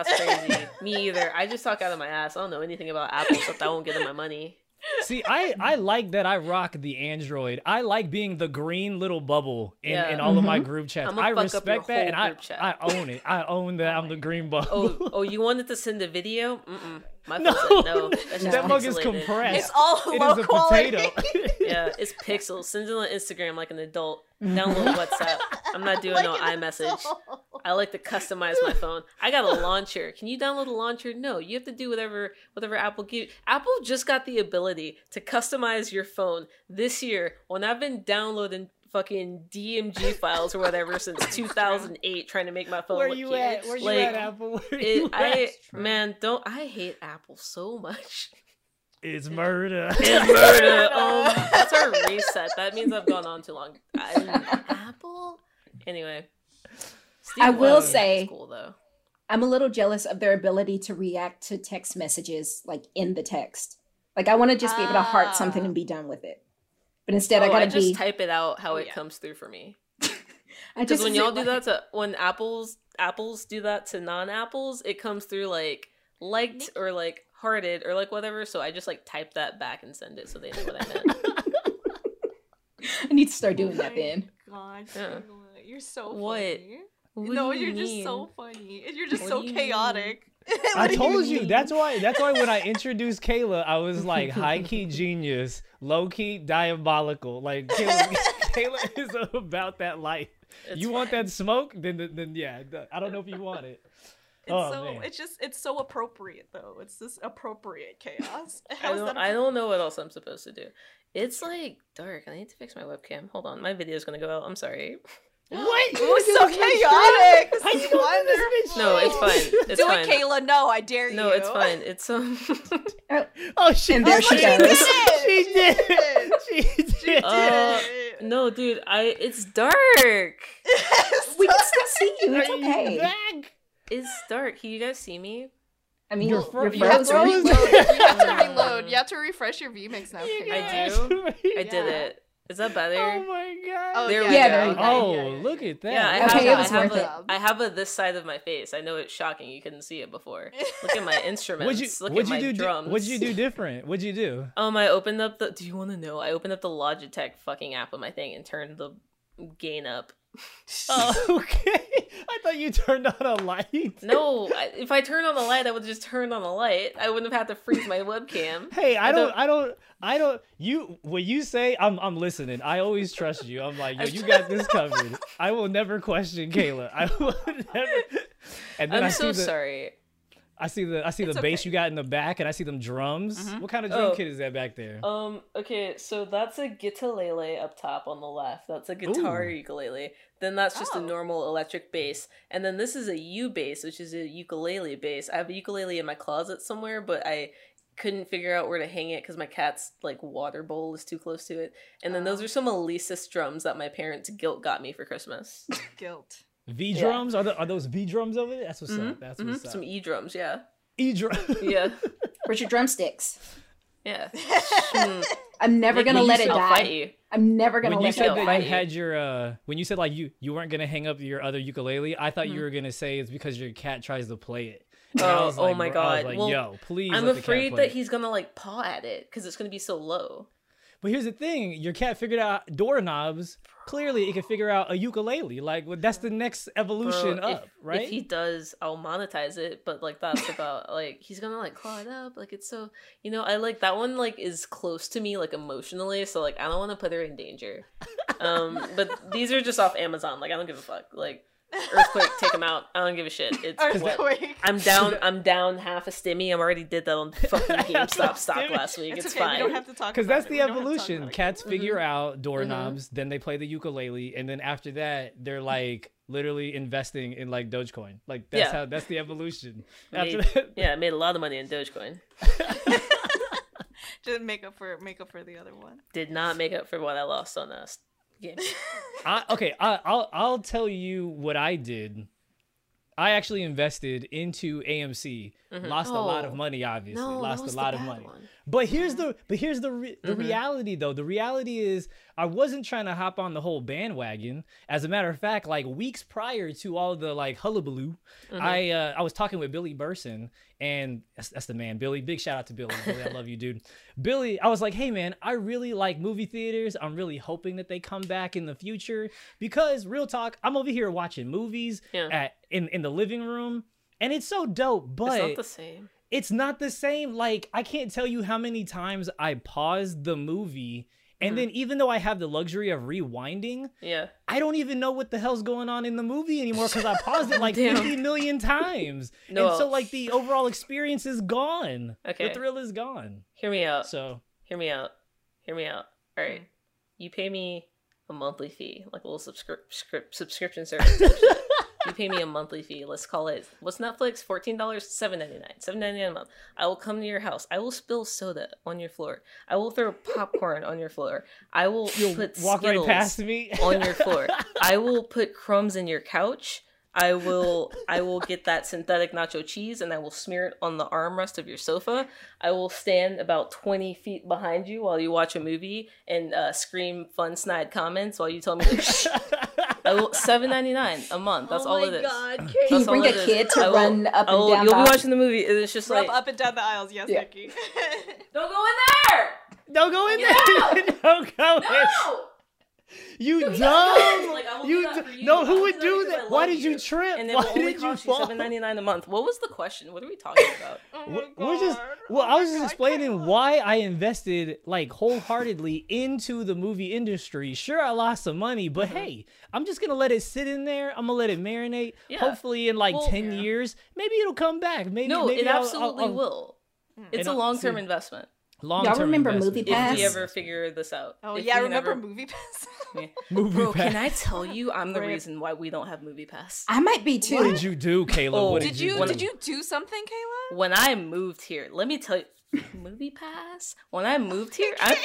That's crazy. Me either. I just talk out of my ass. I don't know anything about Apple except I won't give them my money. See, I, I like that I rock the Android. I like being the green little bubble in, Yeah. in all of my Mhm. group chats. I'ma I fuck up your respect that, and I, chat. I own it. I own that I'm the green bubble. Oh, oh, you wanted to send a video? Mm-mm. My no, said no. That mug is compressed. It's all It low is a quality. potato. Yeah, it's pixels. Send it on Instagram like an adult. Download WhatsApp. I'm not doing no Like an iMessage. I like to customize my phone. I got a launcher. Can you download a launcher? No, you have to do whatever whatever Apple give. Apple just got the ability to customize your phone this year. When I've been downloading fucking DMG files or whatever since 2008 trying to make my phone Where look you cute. at? Where you Like, at, Apple? Where It, you I at? man, don't I hate Apple so much. It's murder. It's murder. Um, that's our reset. That means I've gone on too long. I, Apple. Anyway, Steve I will Wozniak is say- cool though. I'm a little jealous of their ability to react to text messages like in the text. Like I want to just be able to heart something Ah. and be done with it. But instead, I Oh, gotta I just be. type it out how Oh, it yeah. comes through for me. I Because just when y'all sit do like- that to when apples apples do that to non-apples, it comes through like liked or like hearted or like whatever. So I just like type that back and send it so they know what I meant. I need to start doing Oh that then. God, Yeah. You're so What? funny. What no, you you're just so funny. And You're just What so do you chaotic. I told you. mean? That's why. That's why when I introduced Kayla, I was like high key genius, low key diabolical. Like Kayla, Kayla is about that life. It's you want that smoke? Then, then yeah. I don't know if you want it. It's Oh, so man. it's just it's so appropriate though. It's this appropriate chaos. I How is don't, that I don't know what else I'm supposed to do. It's like dark. I need to fix my webcam. Hold on, my video's gonna go out. I'm sorry. What? It was so chaotic. This How is you gonna do this wonderful. No, it's fine. It's Do fine. it, Kayla. No, I dare you. No, it's fine. It's um. Oh shit! And there she did goes. it! She did. She did. Uh, Did it. no, dude. I. It's dark. We can still see you. It's Are you okay. back? It's dark. Can you guys see me? I mean, You're you're, fro- You have to frozen. frozen. reload. You have to reload. You have to refresh your VMix now. Kayla. I guys- do? I did it. Is that better? Oh my god. Oh, There yeah, we Yeah, go. there you go. Oh, Yeah, yeah, look at that. Yeah, I Okay, have, it I was have worth a, it. I have a this side of my face. I know it's shocking. You couldn't see it before. Look at my instruments. What'd you, Look what'd at you my do? di- drums. What'd you do different? What'd you do? Um, I opened up the. Do you want to know? I opened up the Logitech fucking app on my thing and turned the gain up. Oh, okay. I thought you turned on a light. No, if I turned on the light, I would have just turned on the light. I wouldn't have had to freeze my webcam. Hey, I I don't, don't- I don't, I don't. You, what you say, I'm, I'm listening. I always trust you. I'm like, yo, you got this covered. I will never question Kayla. I will never. And then I'm I so the, sorry. I see the, I see the It's bass okay. you got in the back, and I see them drums. What kind of drum Oh. kit is that back there? Um, okay, so that's a guitarlele up top on the left. That's a guitar Ooh. ukulele. Then that's just Oh. a normal electric bass. And then this is a U bass, which is a ukulele bass. I have a ukulele in my closet somewhere, but I couldn't figure out where to hang it because my cat's like water bowl is too close to it. And then those Oh. are some Alesis drums that my parents guilt got me for Christmas. Guilt. V yeah. drums? Are, the, are those V drums over there? That's what's Mhm, up. That's mhm, what's up. Some E drums, yeah. E drum. Yeah. Where's your drumsticks? Yeah. I'm never Nick, gonna let it die. fight you. I'm never gonna when you let said it that die. you fight. had your uh when you said like you you weren't gonna hang up your other ukulele i thought Mm-hmm. you were gonna say it's because your cat tries to play it Oh, was oh my bro- I was God. like, Well, yo please I'm let the cat afraid that he's gonna like paw at it because it's gonna be so low. but here's the thing your cat figured out doorknobs clearly it can figure out a ukulele like well, that's the next evolution Bro, up if, right If he does, I'll monetize it. But like that's about like he's gonna like claw it up. Like it's so you know I like that one like is close to me like emotionally. So like I don't want to put her in danger. Um, but these are just off Amazon. Like I don't give a fuck. Like earthquake, take them out. I don't give a shit. It's what- Earthquake. I'm down. I'm down half a stimmy. I already did that on fucking GameStop stock last week. It's, It's, okay. fine. We don't have to talk because that's it. the We don't have to talk evolution about it. cats Mm-hmm. figure out doorknobs then they play the ukulele and then after that they're like literally investing in like dogecoin like that's Yeah. how that's the evolution after Made- that yeah, I made a lot of money in Dogecoin. Just make up for make up for the other one. Did not make up for what I lost on us. Game. I, okay, I, I'll I'll tell you what I did. I actually invested into AMC. Lost a lot of Oh. money, obviously. No, lost a lot of money. one. But here's the but here's the re- the Mhm. reality though. The reality is I wasn't trying to hop on the whole bandwagon. As a matter of fact, like weeks prior to all the like hullabaloo, Mm-hmm. I uh, I was talking with Billy Burson, and that's, that's the man, Billy. Big shout out to Billy. Billy, I love you, dude. Billy, I was like, hey man, I really like movie theaters. I'm really hoping that they come back in the future because real talk, I'm over here watching movies Yeah. at in in the living room, and it's so dope. But It's not the same. it's not the same. Like I can't tell you how many times I paused the movie, and Mm-hmm. then even though I have the luxury of rewinding, Yeah. I don't even know what the hell's going on in the movie anymore because I paused it like 50 million times. No. And so like the overall experience is gone. Okay. The thrill is gone. Hear me out. So Hear me out. Hear me out. All right. You pay me a monthly fee, like a little subscri- scrip- subscription service. you pay me a monthly fee. Let's call it what's Netflix? Fourteen dollars, seven ninety nine, seven ninety nine a month. I will come to your house. I will spill soda on your floor. I will throw popcorn on your floor. I will You'll put walk Skittles right past me on your floor. I will put crumbs in your couch. I will I will get that synthetic nacho cheese and I will smear it on the armrest of your sofa. I will stand about 20 feet behind you while you watch a movie and uh, scream fun snide comments while you tell me to shh. I will 7.99 a month. That's oh all my it is. God, Can That's you bring a kid to will, run up I and will- down? You'll be watching the movie and it's just Rub like up and down the aisles, yes, Yeah. Nikki. don't go in there. don't go in No! there don't go in No. You dumb like, I will you, do that d- for you. no who would do that do because that I why did you you. trip And it why will only did you cost fall seven ninety nine a month. What was the question? What are we talking about? Oh We're- just well. Oh I was just God, explaining Kayla. why I invested like wholeheartedly into the movie industry. Sure, I lost some money, but Mm-hmm. hey, I'm just gonna let it sit in there. I'm gonna let it marinate. Yeah. Hopefully, in like Well, ten yeah. years, maybe it'll come back. Maybe No, maybe it I'll- I'll- absolutely I'll- will. It's a And, long term see- investment. Long-term remember investment. Movie If Pass? we ever figure this out. Oh If yeah, we remember never- Movie Pass? Yeah. Movie Bro, Pass. can I tell you I'm the reason why we don't have Movie Pass? I might be too. What did you do, Kayla? Oh, what Did did, you do? did you do something, Kayla? When I moved here, let me tell you, Movie Pass. When I moved here, I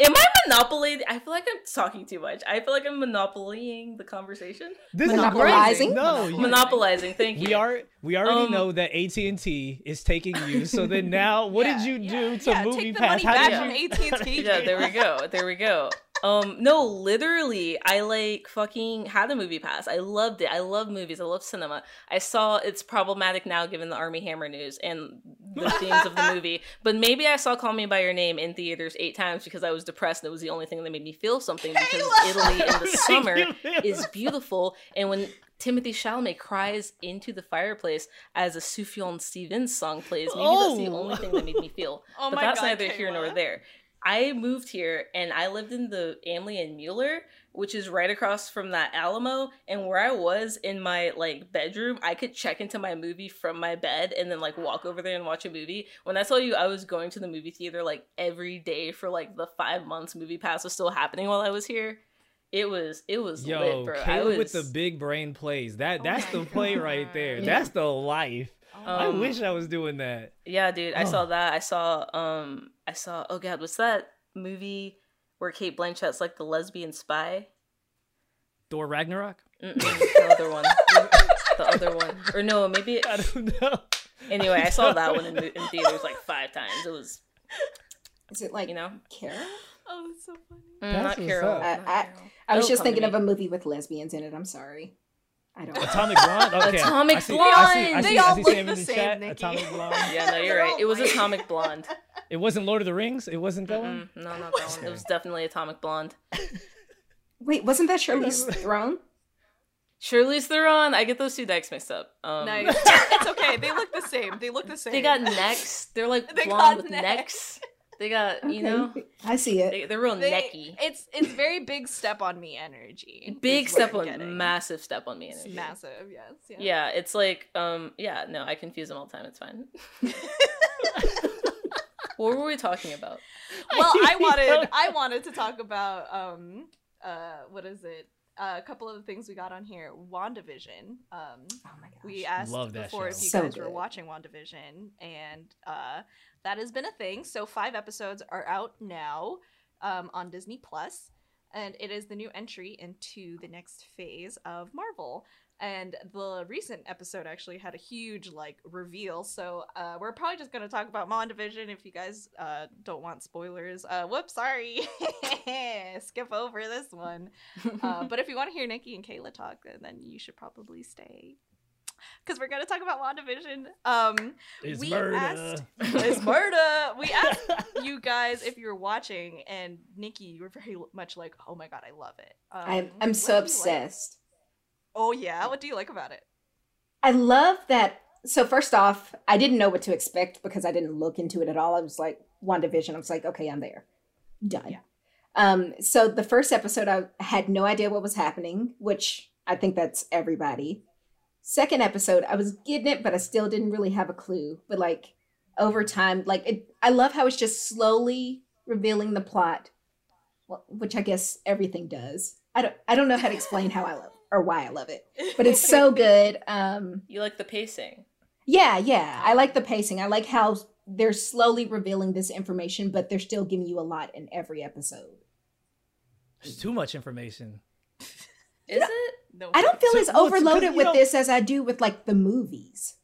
am I monopoly? I feel like I'm talking too much. I feel like I'm monopolying the conversation. This Monopolizing? is great. No, you- Monopolizing. Thank you. we are. We already Um, know that AT and T is taking you. So then now, what Yeah, did you yeah, do to yeah, Movie take the Pass? money How back did from? AT&T. yeah, there we go. There we go. Um, no, literally, I like fucking had a movie pass. I loved it. I love movies. I love cinema. I saw it's problematic now given the Armie Hammer news and the themes of the movie. But maybe I saw Call Me by Your Name in theaters eight times because I was depressed and it was the only thing that made me feel something because Italy in the summer is beautiful. And when Timothy Chalamet cries into the fireplace as a Sufjan Stevens song plays, maybe that's the Oh. only thing that made me feel. Oh but that's God, neither here nor there. I moved here and I lived in the AMLI and Mueller, which is right across from that Alamo. And where I was in my like bedroom, I could check into my movie from my bed and then like walk over there and watch a movie. When I tell you I was going to the movie theater like every day for like the five months movie pass was still happening while I was here, it was it was Yo, lit, bro. I Caleb was with the big brain plays. That Oh that's my the play right there. Yeah. That's the life. I Um, wish I was doing that. Yeah, dude, I Oh. saw that. I saw um I saw oh god, what's that movie where Cate Blanchett's like the lesbian spy? Thor Ragnarok? Mm-mm, the other one. the other one. Or no, maybe I don't know. anyway, I saw that one in, in theaters like five times. It was, Is it like you know, Carol? Oh, that's so funny. mm, not what's Carol. up. not I- I- Carol. I was just thinking of a movie with lesbians in it. I'm sorry. I don't. Atomic Blonde? Okay. Atomic I see, Blonde! I see, They all look the same, Atomic Blonde. Yeah, no, you're right. It was white. Atomic Blonde. It wasn't Lord of the Rings? It wasn't that one? Mm-mm, no, not that one. It was definitely Atomic Blonde. Wait, wasn't that Charlize Theron? Shirley's Theron. I get those two dykes mixed up. Um, Nice. it's okay. They look the same. They look the same. They got necks. They're like They blonde with necks. necks. They got, you know, I see it. they, they're real They- necky. It's it's very big step on me energy. Big step on, getting. massive step on me It's energy. massive. Yes. Yeah. Yeah, it's like, um, yeah, no, I confuse them all the time. It's fine. What were we talking about? well, I wanted I wanted to talk about um uh what is it? Uh, a couple of the things we got on here. WandaVision. Um, Oh my gosh. we asked Love before if you So guys were watching WandaVision, and uh, that has been a thing. So five episodes are out now um, on Disney Plus, and it is the new entry into the next phase of Marvel. And the recent episode actually had a huge like reveal. So uh, we're probably just gonna talk about WandaVision if you guys uh, don't want spoilers. Uh, whoops, sorry, skip over this one. Uh, but if you want to hear Nikki and Kayla talk, then you should probably stay. Because we're going to talk about WandaVision. Um, It's we murder. asked- it's murder. We asked you guys if you're watching, and Nikki, you were very much like, oh my god, I love it. Um, I'm I'm so do like- obsessed. Oh, yeah. What do you like about it? I love that. So first off, I didn't know what to expect because I didn't look into it at all. I was like WandaVision. I was like, okay, I'm there. Done. Yeah. Um, so the first episode, I had no idea what was happening, which I think that's everybody. Second episode, I was getting it, but I still didn't really have a clue. But like over time, like it, I love how it's just slowly revealing the plot, which I guess everything does. I don't I don't know how to explain how I love or why I love it, but it's so good. Um, You like the pacing. yeah, yeah, I like the pacing. I like how they're slowly revealing this information, but they're still giving you a lot in every episode. There's too much information. Is it? No. I don't feel So- as well, it's 'cause overloaded with don't- this as I do with like the movies.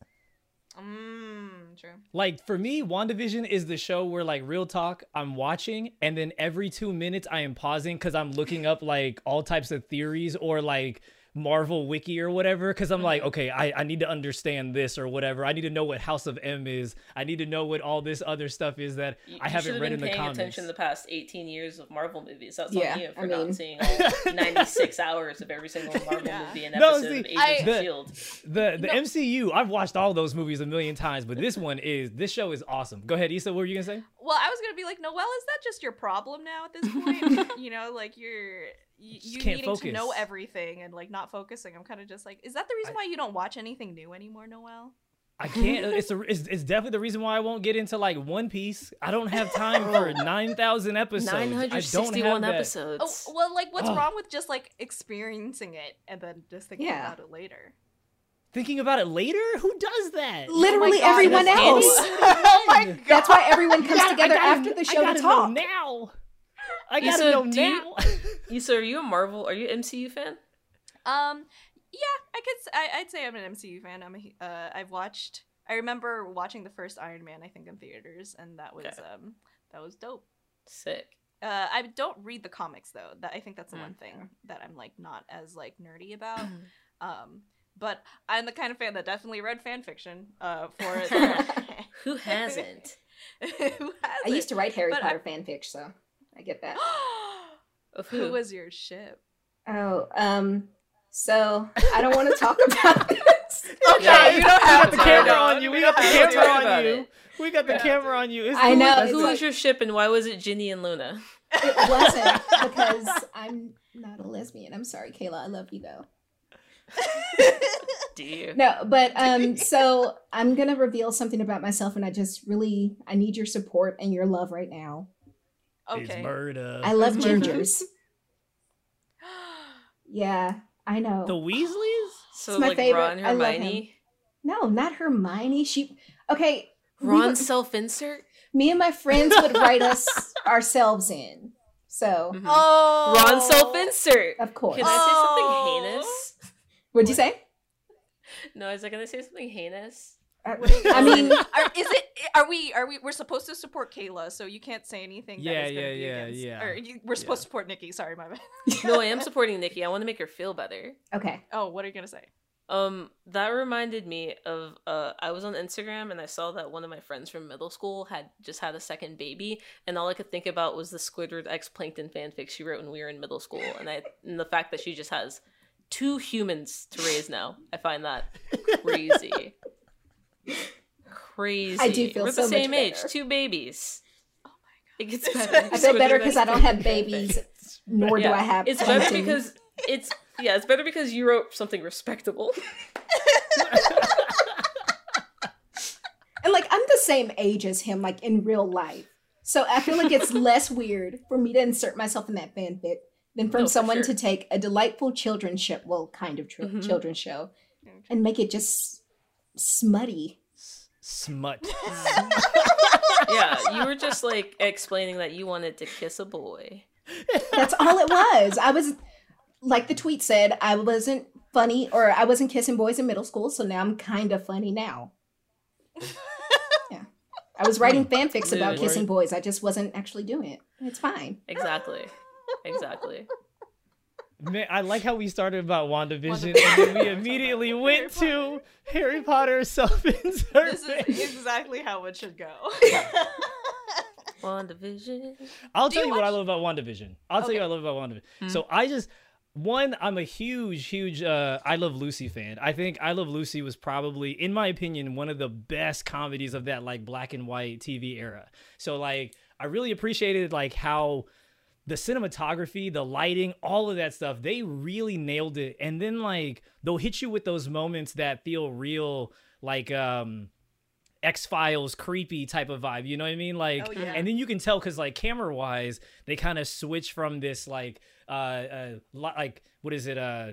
Mm, true. Like for me, WandaVision is the show where like real talk, I'm watching and then every 2 minutes I am pausing cuz I'm looking up like all types of theories or like Marvel wiki or whatever cuz I'm like, mm-hmm. okay, I I need to understand this or whatever. I need to know what House of M is. I need to know what all this other stuff is that You, I haven't should've read been in the paying comics. attention the past 18 years of Marvel movies. That's all Yeah, on you for I not seeing all 96 hours of every single Marvel Yeah. movie and No, episode see, of Agents I- of the- S.H.I.E.L.D. The the No. MCU, I've watched all those movies a million times, but this one is this show is awesome. Go ahead, Issa. What were you gonna say? Well, I was gonna be like, Noelle, is that just your problem now at this point? you know, like you're you, you can't needing to know everything and like not focusing. I'm kind of just like, is that the reason I- why you don't watch anything new anymore, Noel? I can't. Uh, it's a. It's, it's definitely the reason why I won't get into like One Piece. I don't have time for nine thousand episodes. 961 episodes. Oh, well, like what's Ugh. wrong with just like experiencing it and then just thinking Yeah. about it later? Thinking about it later. Who does that? Literally God, everyone else. oh my god! Oh that's why everyone comes I together gotta- after the I show gotta to know talk. now. I gotta Issa, know do you- now. Issa, are you a Marvel? Are you an MCU fan? Um, yeah, I could. I, would say I'm an MCU fan. I'm A, uh, I've watched. I remember watching the first Iron Man. I think in theaters, and that was Okay. um that was dope. Sick. Uh, I don't read the comics though. That I think that's the Mm, one thing that I'm like not as like nerdy about. Um, but I'm the kind of fan that definitely read fan fiction. Uh, for it. Who hasn't? Who hasn't? I used to write Harry But I- Potter fanfic, so I get that. Of Who who? was your ship? Oh, um, so I don't want to talk about this. Okay, Yeah, you don't have the camera on you. We we got the don't have to. camera on you. We got the camera on you. I know, it's it's Who like- was your ship and why was it Ginny and Luna? It wasn't because I'm not a lesbian. I'm sorry, Kayla. I love you though. Do you? No, but um, so I'm gonna reveal something about myself, and I just really I need your support and your love right now. It's Okay. murder. I love gingers. Yeah, I know. the Weasleys. So It's my like favorite. Ron, I love him. Hermione, no, not Hermione. She okay. we Ron were- self-insert. me and my friends would write us ourselves in. So Mhm. Oh, Ron self-insert. of course. Can I Oh. say something heinous? What'd you say? No, is I gonna say something heinous? I mean, Are, is it? Are we? Are we? We're supposed to support Kayla, so you can't say anything. Yeah, that is yeah, be yeah, against, yeah. Or you, we're supposed to support Nikki. Sorry, my bad. No, I am supporting Nikki. I want to make her feel better. okay. Oh, what are you gonna say? Um, that reminded me of uh, I was on Instagram and I saw that one of my friends from middle school had just had a second baby, and all I could think about was the Squidward X Plankton fanfic she wrote when we were in middle school, and I and the fact that she just has two humans to raise now. I find that crazy. Crazy. I do feel We're so the much same age, two babies. Oh my god. It gets better. I I feel Squidward better because I don't have babies, fanfic. nor do I have. It's better plankton. because it's yeah, it's better because you wrote something respectable. and like I'm the same age as him, like in real life. So I feel like it's less weird for me to insert myself in that fanfic than from No, for someone sure. to take a delightful children's show, well, kind of tr- Mhm. children's show, and make it just smutty. Smut. yeah, you were just like explaining that you wanted to kiss a boy. That's all it was. I was like the tweet said, I wasn't funny or I wasn't kissing boys in middle school, so now I'm kind of funny now. yeah. I was writing hmm. fanfics about kissing boys. I just wasn't actually doing it. It's fine. Exactly. Exactly. Man, I like how we started about WandaVision and then we immediately went to Harry Potter self-insert. This is exactly how it should go. WandaVision. I'll Do tell you you what I love about WandaVision. I'll tell you what I love about WandaVision. Hmm. So I just one, I'm a huge, huge uh I Love Lucy fan. I think I Love Lucy was probably, in my opinion, one of the best comedies of that like black and white TV era. So like I really appreciated like how the cinematography, the lighting, all of that stuff, they really nailed it. And then like they'll hit you with those moments that feel real, like um X Files creepy type of vibe. You know what I mean? Like, Oh, yeah. and then you can tell because like camera wise, they kind of switch from this like uh, uh li- like what is it uh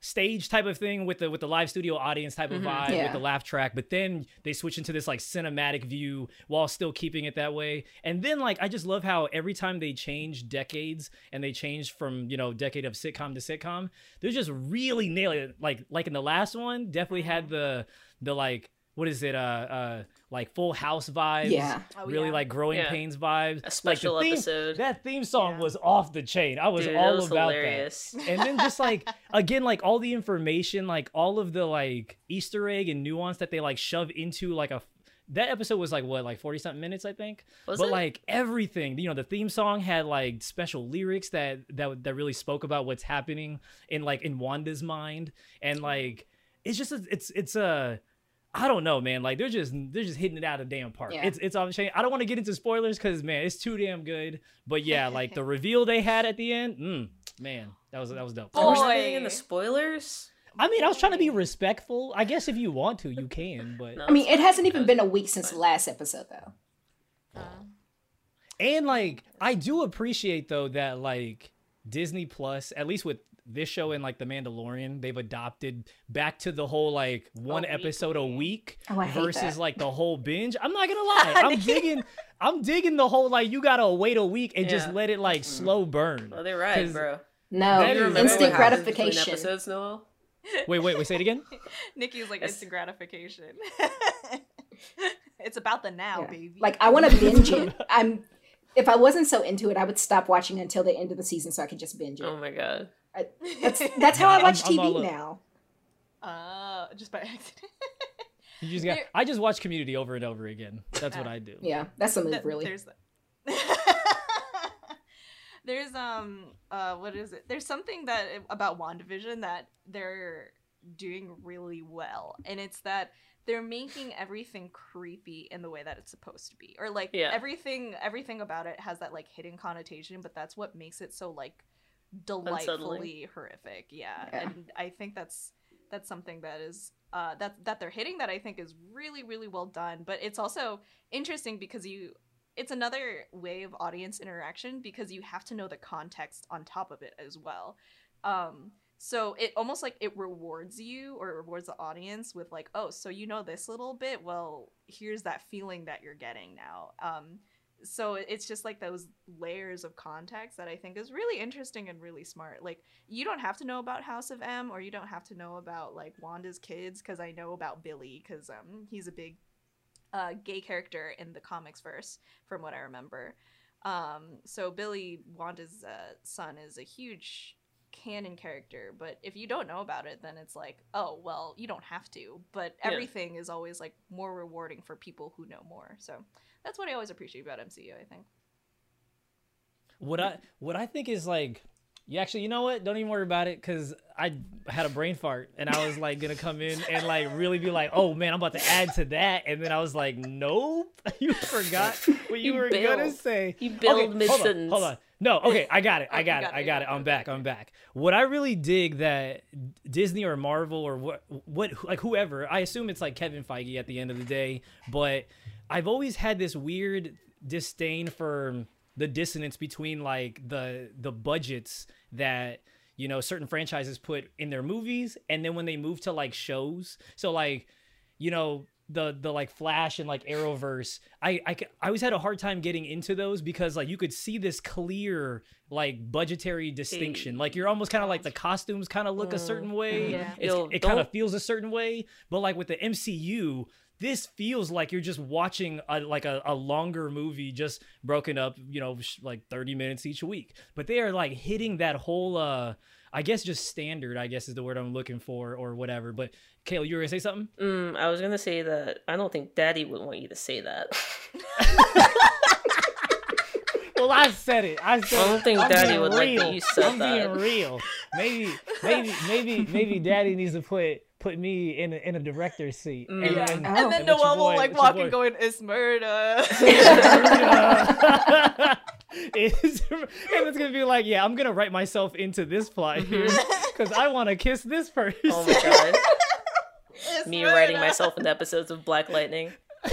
stage type of thing with the with the live studio audience type of mm-hmm. vibe Yeah. with the laugh track but then they switch into this like cinematic view while still keeping it that way. And then like i just love how every time they change decades and they change from you know decade of sitcom to sitcom they're just really nailing it. Like like in the last one definitely had mm-hmm. the the like what is it uh uh like full house vibes Yeah. Oh, really yeah. like growing Yeah. pains vibes A Like, the special theme- episode. that theme song Yeah. was off the chain i was Dude, all that was about hilarious. that and then just like again like all the information like all of the like easter egg and nuance that they like shove into like a that episode was like what like 40 something minutes i think Was but it? like everything you know the theme song had like special lyrics that that that really spoke about what's happening in like in wanda's mind and like it's just a, it's it's a I don't know, man. Like they're just they're just hitting it out of damn park. Yeah. It's it's off the chain. I don't want to get into spoilers because man, it's too damn good. But yeah, like the reveal they had at the end, mm, man, that was that was dope. Are we Boy. not getting into spoilers? I mean, I was trying to be respectful. I guess if you want to, you can. But No, I mean, it hasn't even been a week since the last episode, though. Uh, and like I do appreciate though that like Disney Plus, at least with this show and like The Mandalorian, they've adopted back to the whole like one episode a week Oh, versus that. like the whole binge. I'm not gonna lie, I'm digging, I'm digging the whole like you gotta wait a week and just let it like mm-hmm. slow burn. Oh, they're right, bro. No, That You is- remember instant what happens between gratification. Episodes, Noel? Wait, wait, wait, say it again. Nikki's like Yes. instant gratification. it's about the now, Yeah. baby. Like I want to binge it. I'm. If I wasn't so into it, I would stop watching until the end of the season so I could just binge it. Oh my god. I, that's that's how I I'm- watch I'm TV all up. now. uh, just by accident. You just got. There- I just watch Community over and over again. That's what I do. Yeah, that's the move, Th- really. There's There's um uh what is it? There's something that about WandaVision that they're doing really well. And it's that they're making everything creepy in the way that it's supposed to be. Or like Yeah. everything everything about it has that like hidden connotation, but that's what makes it so like delightfully horrific. Yeah. Yeah. And I think that's that's something that is uh that that they're hitting that I think is really really well done, but it's also interesting because you it's another way of audience interaction because you have to know the context on top of it as well. Um so it almost like it rewards you or it rewards the audience with like, oh, so you know this little bit. Well, here's that feeling that you're getting now. Um, so it's just like those layers of context that I think is really interesting and really smart. Like you don't have to know about House of M or you don't have to know about like Wanda's kids because I know about Billy because um he's a big uh, gay character in the comics verse from what I remember. Um, so Billy Wanda's uh, son is a huge canon character, but if you don't know about it, then it's like, oh well, you don't have to. But Yeah. everything is always like more rewarding for people who know more. So that's what I always appreciate about MCU. I think. What I what I think is like, you actually, you know what? Don't even worry about it because I had a brain fart and I was like gonna come in and like really be like, oh man, I'm about to add to that, and then I was like, nope, you forgot what you, You were gonna say. You build Okay, hold on. Hold on. No, okay, I got it. I you got it. it, I got got it. it, I'm back. I'm back. What I really dig that Disney or Marvel or what what like whoever, I assume it's like Kevin Feige at the end of the day, but I've always had this weird disdain for the dissonance between like the the budgets that you know certain franchises put in their movies and then when they move to like shows. So like you know the the like flash and like arrowverse I, I I always had a hard time getting into those because like you could see this clear like budgetary distinction. Like you're almost kind of like the costumes kind of look a certain way. Yeah. Yo, it kind of feels a certain way. But like with the mcu this feels like you're just watching a, like a, a longer movie just broken up you know sh- like 30 minutes each week. But they are like hitting that whole uh i guess just standard i guess is the word i'm looking for or whatever. But kayla you were gonna say something Mm, I was gonna say that I don't think Daddy would want you to say that. Well, I said it. I said. I don't think I'm Daddy being would like that you said I'm that. being real. Maybe, maybe, maybe, maybe Daddy needs to put put me in a, in a director's seat. Mm. And Yeah. then, Oh. And then and let Noel will like let your walk boy- and go in, it's murder. It's- and it's gonna be like, yeah, I'm gonna write myself into this plot here because I want to kiss this person. Oh my god. It's Me writing myself into episodes of Black Lightning.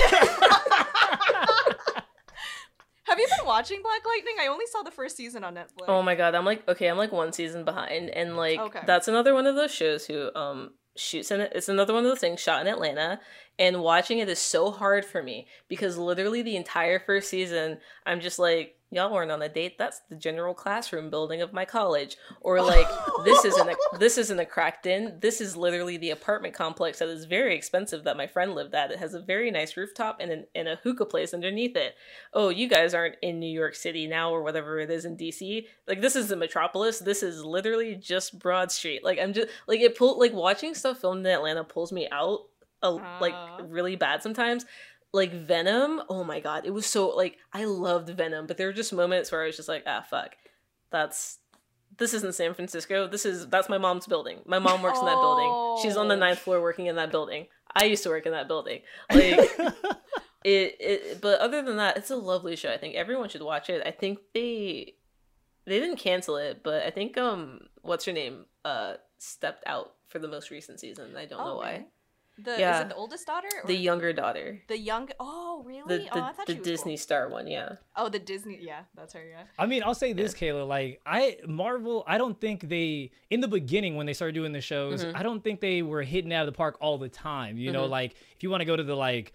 Have you been watching Black Lightning? I only saw the first season on Netflix. Oh my god, I'm like okay, I'm like one season behind, and like Okay. that's another one of those shows who um shoots in it. It's another one of those things shot in Atlanta, and watching it is so hard for me because literally the entire first season, I'm just like, y'all weren't on a date. That's the general classroom building of my college, or like this isn't a this isn't a cracked in. This is literally the apartment complex that is very expensive that my friend lived at. It has a very nice rooftop and an, and a hookah place underneath it oh, you guys aren't in New York City now or whatever it is in DC. Like this is the metropolis. This is literally just Broad Street. Like I'm just like it pull like watching stuff filmed in Atlanta pulls me out a, like really bad sometimes. Like Venom, oh my god, it was so like I loved Venom, but there were just moments where I was just like, ah fuck. That's this isn't San Francisco. This is that's my mom's building. My mom works in that building. She's on the Oh. ninth floor working in that building. I used to work in that building. Like it, it but other than that it's a lovely show i think everyone should watch it i think they they didn't cancel it but i think um what's her name uh stepped out for the most recent season i don't know why Oh, really? The is it the oldest daughter? Or the younger daughter the young. Oh, really? the oh, the, I thought the she was disney cool. star one yeah Oh, the Disney. Yeah, that's her. Yeah. I mean, I'll say this, Kayla. Like, I Marvel. I don't think they in the beginning when they started doing the shows. Mm-hmm. I don't think they were hitting out of the park all the time. You know, Mhm. like if you want to go to the like,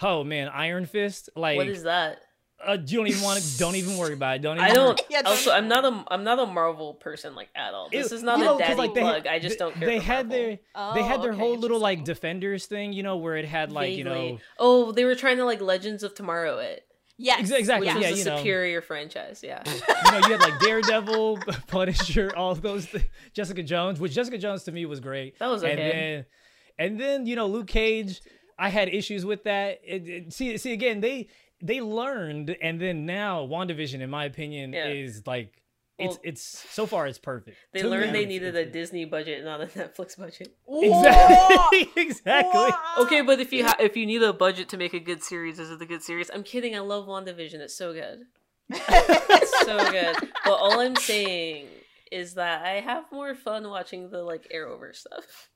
oh man, Iron Fist. Like, what is that uh, you don't even want to. Don't even worry about it. Don't. Even i don't Yeah, don't also i'm not a i'm not a marvel person like at all this is not you a know, 'cause, daddy like, they- plug i just they- don't care They had Marvel. their they had Oh, their okay, whole little like defenders thing, you know, where it had like you know oh they were trying to like legends of tomorrow it Yes. Ex- exactly, which Yeah. was yeah, a you know. superior franchise yeah you know, you had like Daredevil, Punisher, all of those. Th- Jessica Jones, which Jessica Jones to me was great. That was And okay. then, and then you know, Luke Cage. I had issues with that. It, it- see, see again, they they learned, and then now WandaVision, in my opinion, Yeah. is like it's Well, it's so far it's perfect. They To me, learned they needed it's- a Disney budget, not a Netflix budget. exactly exactly. Okay, but if you ha- if you need a budget to make a good series, is it a good series? I'm kidding. I love WandaVision. It's so good. it's so good. But all I'm saying is that I have more fun watching the like Arrowverse stuff.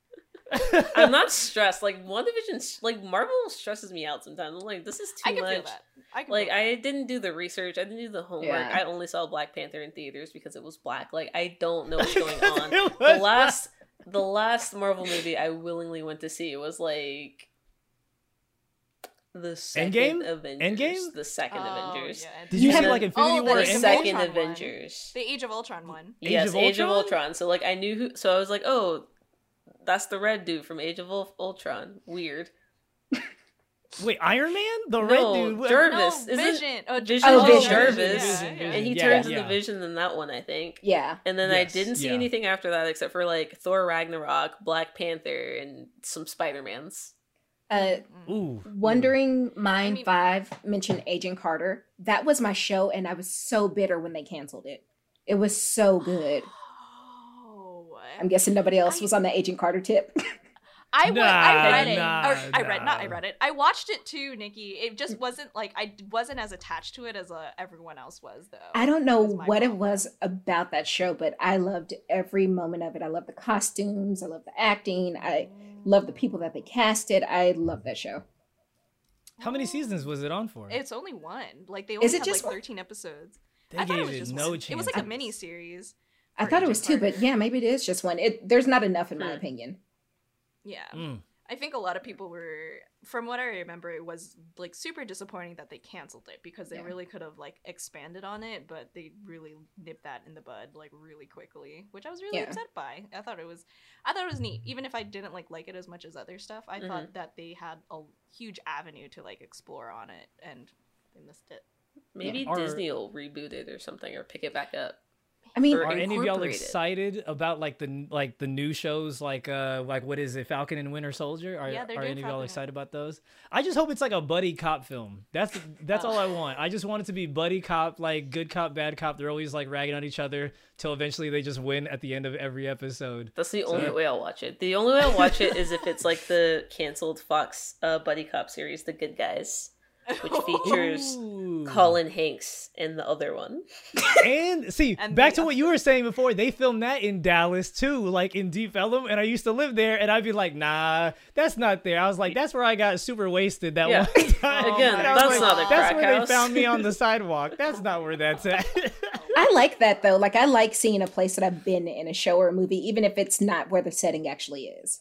I'm not stressed. Like WandaVision, like Marvel stresses me out sometimes. I'm like, this is too I can much. feel that. I can Like feel that. I didn't do the research. I didn't do the homework. Yeah. I only saw Black Panther in theaters because it was black. Like I don't know what's going on. The was last the last Marvel movie I willingly went to see was like the second Endgame? Avengers. Endgame? The second Oh, Avengers. yeah. Did you You see like Infinity Oh, War? the The Endgame? second Ultron one. Avengers. The Age of Ultron one. Age yes, of Age of Ultron? Ultron. So like I knew who. So I was like, oh, that's the red dude from Age of Ul- Ultron. Weird. Wait, Iron Man, the No, red dude. what- Jarvis. No, Isn't- Vision. Oh, Vision Oh, Vision. Jarvis, Vision, yeah. and he Yeah, turns yeah. into Vision in that one, I think. Yeah. And then Yes, I didn't see yeah. anything after that except for like Thor Ragnarok, Black Panther, and some Spider Mans. Uh, Ooh, Wondering Mind mean- 5 mentioned Agent Carter. That was my show, and I was so bitter when they canceled it. It was so good. I'm guessing nobody else I- was on the Agent Carter tip. I went, Nah, I read it. nah, or, I read not I read it. I watched it too, Nikki. It just wasn't like I wasn't as attached to it as uh, everyone else was though. I don't know That's my what it was about that show, but I loved every moment of it. I love the costumes, I love the acting, I love the people that they casted. I love that show. how many seasons was it on for? It's only one. Like they only Is it had just like one? 13 episodes. they I thought gave it was it just no one. chance. It was like a mini series. I thought it Agent was two, but Carter. yeah, maybe it is just one. It there's not enough in my Hmm. opinion. Yeah. Mm. I think a lot of people were, from what I remember, it was like super disappointing that they canceled it because they Yeah. really could have like expanded on it, but they really nipped that in the bud like really quickly, which I was really Yeah. upset by. I thought it was, I thought it was neat, even if I didn't like like it as much as other stuff. I thought that they had a huge avenue to like explore on it, and they missed it. Maybe Are- Disney will reboot it or something or pick it back up. I mean, Are any of y'all excited about like the like the new shows like uh like what is it Falcon and Winter Soldier? Are, Yeah, they're are any of y'all excited about those? I just hope it's like a buddy cop film. That's that's Oh. all I want. I just want it to be buddy cop, like good cop, bad cop. They're always like ragging on each other till eventually they just win at the end of every episode. That's the So- only way I'll watch it. The only way I'll watch it is if it's like the canceled Fox uh, buddy cop series, The Good Guys. Which features Ooh. Colin Hanks in the other one. And see, And back to what you were saying before, they filmed that in Dallas too, like in Deep Ellum, and I used to live there, and I'd be like, nah, that's not there. I was like, that's where I got super wasted that Yeah. one time. Again, And I was that's not a That's where house." they found me on the sidewalk. That's not where that's at. I like that though. Like I like seeing a place that I've been in a show or a movie, even if it's not where the setting actually is.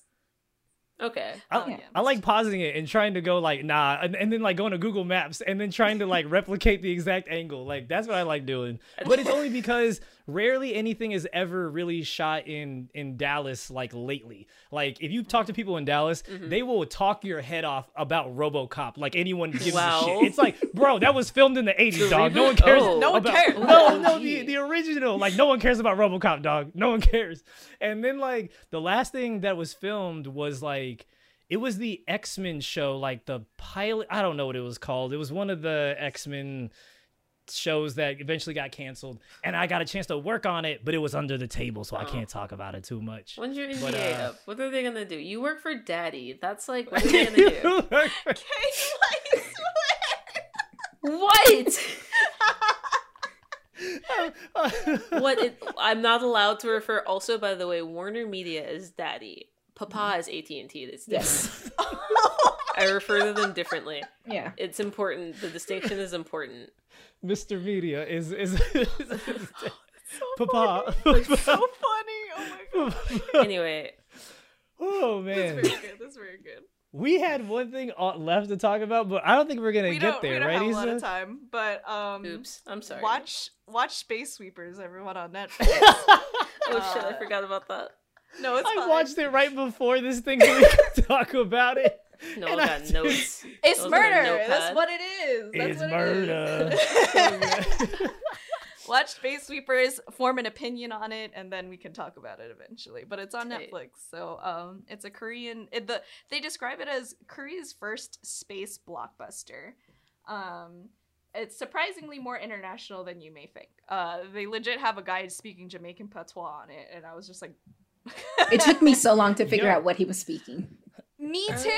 Okay. I, Oh, yeah. I like pausing it and trying to go like nah, and, and then like going to Google Maps and then trying to like replicate the exact angle. Like that's what I like doing. But it's only because rarely anything is ever really shot in in Dallas like lately. Like if you talk to people in Dallas, Mm-hmm. they will talk your head off about RoboCop. Like anyone gives Wow. a shit. It's like, bro, that was filmed in the 80s, dog. No one cares. Oh. No one about- cares. No, Oh, no, the, the original. Like no one cares about RoboCop, dog. No one cares. And then like the last thing that was filmed was like it was the X-Men show, like the pilot. I don't know what it was called. It was one of the X-Men shows that eventually got canceled, and I got a chance to work on it, but it was under the table, so I can't talk about it too much. When's your NDA But, uh, up? What are they gonna do? You work for Daddy. That's like what are they gonna do? what? what? It, I'm not allowed to refer. Also, by the way, Warner Media is Daddy. Papa is AT and T. It's different. Yes. I refer to them differently. Yeah. It's important. The distinction is important. Mr. Media is is. Papa. so funny. Oh my god. Anyway, oh man. That's man, very good. That's very good. we had one thing left to talk about, but I don't think we're gonna We get don't, there, we don't right, have a lot of time, but um, oops. I'm sorry. watch watch Space Sweepers, everyone on Netflix. Oh shit! I forgot about that. no, it's I fine. watched it right before this thing so we could talk about it. No, and I I got notes. It's Those murder. That's what it is. That's It's what murder. It is. Watch Space Sweepers, form an opinion on it, and then we can talk about it eventually. But it's on Tight. Netflix, so um, it's a Korean. It, the they describe it as Korea's first space blockbuster. Um, it's surprisingly more international than you may think. Uh, they legit have a guy speaking Jamaican patois on it, and I was just like, It took me so long to figure Yeah. out what he was speaking. Me too.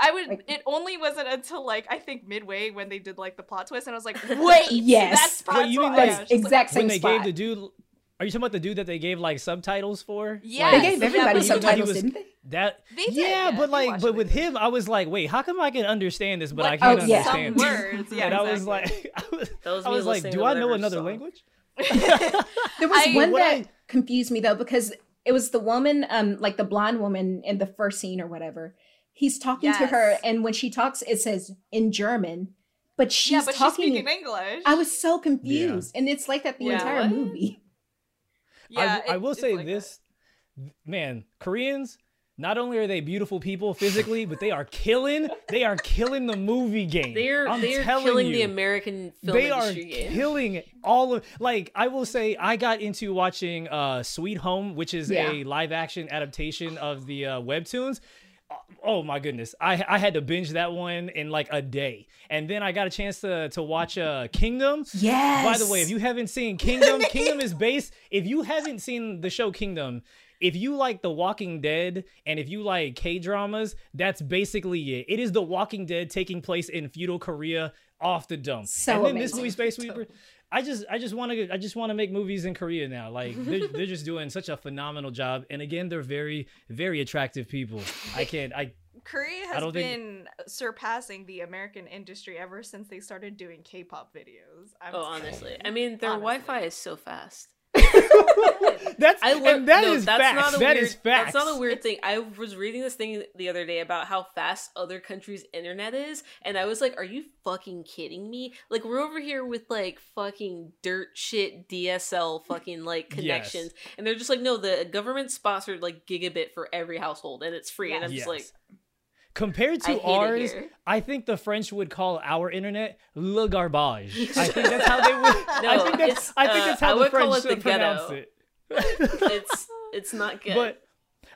I would. Like- it only wasn't until like I think midway when they did like the plot twist, and I was like, "Wait, Yes. that's plot Wait, you mean, twist." like, Yeah, it's just exact when they spot. gave the dude, are you talking about the dude that they gave like subtitles for? Yes. they gave everybody but subtitles, was- didn't they? that. They did, yeah, yeah, but like, but with with him, I was like, wait, how come I can understand this, but I can't Oh, yeah. understand? some words. Yeah, and I was like, I was, I was like, do I know another song. language? There was I- one that I- confused me though because it was the woman, um, like the blonde woman in the first scene or whatever. He's talking to her, and when she talks, it says in German, but she's yeah, but she's talking. speaking English. I was so confused, and it's like that the Yeah. entire What? movie. Yeah, I, I will say like that. this, man, Koreans. Not only are they beautiful people physically, but they are killing. They are killing the movie game. They're I'm they're telling killing you. the American film they are game. killing all of like i will say i got into watching uh sweet home which is Yeah. a live action adaptation of the uh webtoons oh my goodness i i had to binge that one in like a day and then i got a chance to to watch uh kingdom Yes. by the way if you haven't seen kingdom kingdom is based if you haven't seen the show kingdom if you like The Walking Dead and if you like K dramas, that's basically it. It is The Walking Dead taking place in feudal Korea off the dump. So and then this amazing. movie Space Sweeper, I just I just want to I just want to make movies in Korea now. Like they're, they're just doing such a phenomenal job, and again they're very very attractive people. I can't I Korea has don't think- been surpassing the American industry ever since they started doing K-pop videos. I'm Oh, honestly, I mean their Honestly. Wi-Fi is so fast. that's I and that no, is that's facts. not a That weird. is facts. That's not a weird thing. I was reading this thing the other day about how fast other countries' internet is, and I was like, "Are you fucking kidding me? Like we're over here with like fucking dirt shit DSL fucking like Yes. connections, and they're just like, no, the government sponsored like gigabit for every household, and it's free, and I'm just like, Yes. Compared to ours. I think the French would call our internet le garbage. I think that's how they would. I think that's. I think uh, that's how the would call French it the pronounce it. it's it's not good. But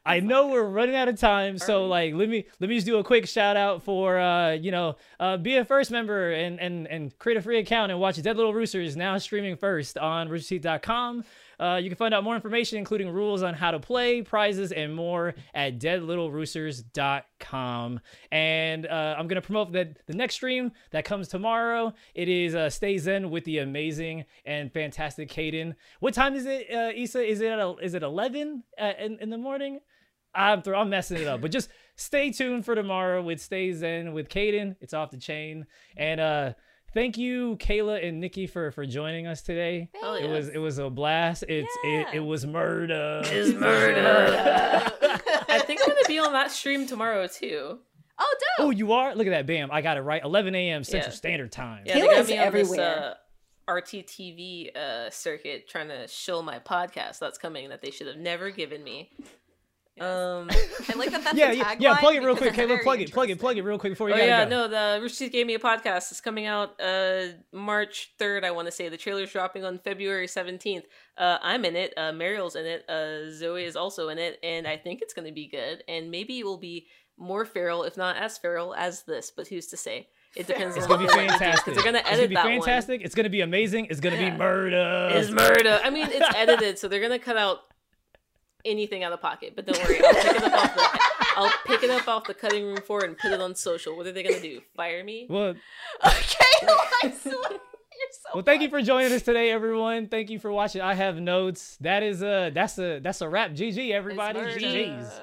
I know we're running out of time, so like let me let me just do a quick shout out for uh you know uh be a first member and and and create a free account and watch Dead Little Roosters now streaming first on roosterteeth.com. Uh, you can find out more information, including rules on how to play, prizes, and more at deadlittleroosters.com. And uh, I'm gonna promote the the next stream that comes tomorrow. It is uh, Stay Zen with the amazing and fantastic Caden. What time is it, uh, Issa? Is it at, is it 11 uh, in in the morning? I'm I'm messing it up, but just stay tuned for tomorrow with Stay Zen with Caden. It's off the chain, and uh, thank you, Kayla and Nikki for for joining us today. Oh, It yeah. was it was a blast. It's it, Yeah. it was murder. Is murder. I think I'm gonna be on that stream tomorrow too. Oh, dope. Oh, you are? Look at that. Bam. I got it right. 11 a.m. Central Yeah. Standard Time. Yeah, they got Kayla's me on this everywhere. uh, RTTV uh, circuit trying to show my podcast that's coming that they should have never given me. Um, I like that. That's yeah, the yeah, tagline yeah. Plug it real quick, it's Kayla. Plug it, plug it, plug it real quick before oh you gotta yeah, go. no, the Rooster Teeth gave me a podcast. It's coming out uh, March third. I want to say the trailer's dropping on February seventeenth. Uh, I'm in it. Uh, Mariel's in it. Uh, Zoe is also in it, and I think it's going to be good. And maybe it will be more feral, if not as feral as this. But who's to say? It depends. It's on gonna be what they do, 'cause fantastic. They're gonna edit It's edit be that fantastic. It's gonna be amazing. It's gonna Yeah. be murder. one. Is murder. I mean, it's edited, so they're gonna cut out anything out of pocket. But don't worry, I'll pick it up off the. I'll pick it up off the cutting room floor and put it on social. What are they gonna do? Fire me? What? Okay, I swear, you're so. well, thank you for joining us today, everyone. Thank you for watching. I have notes. That is a that's a that's a wrap. GG, everybody. GG's.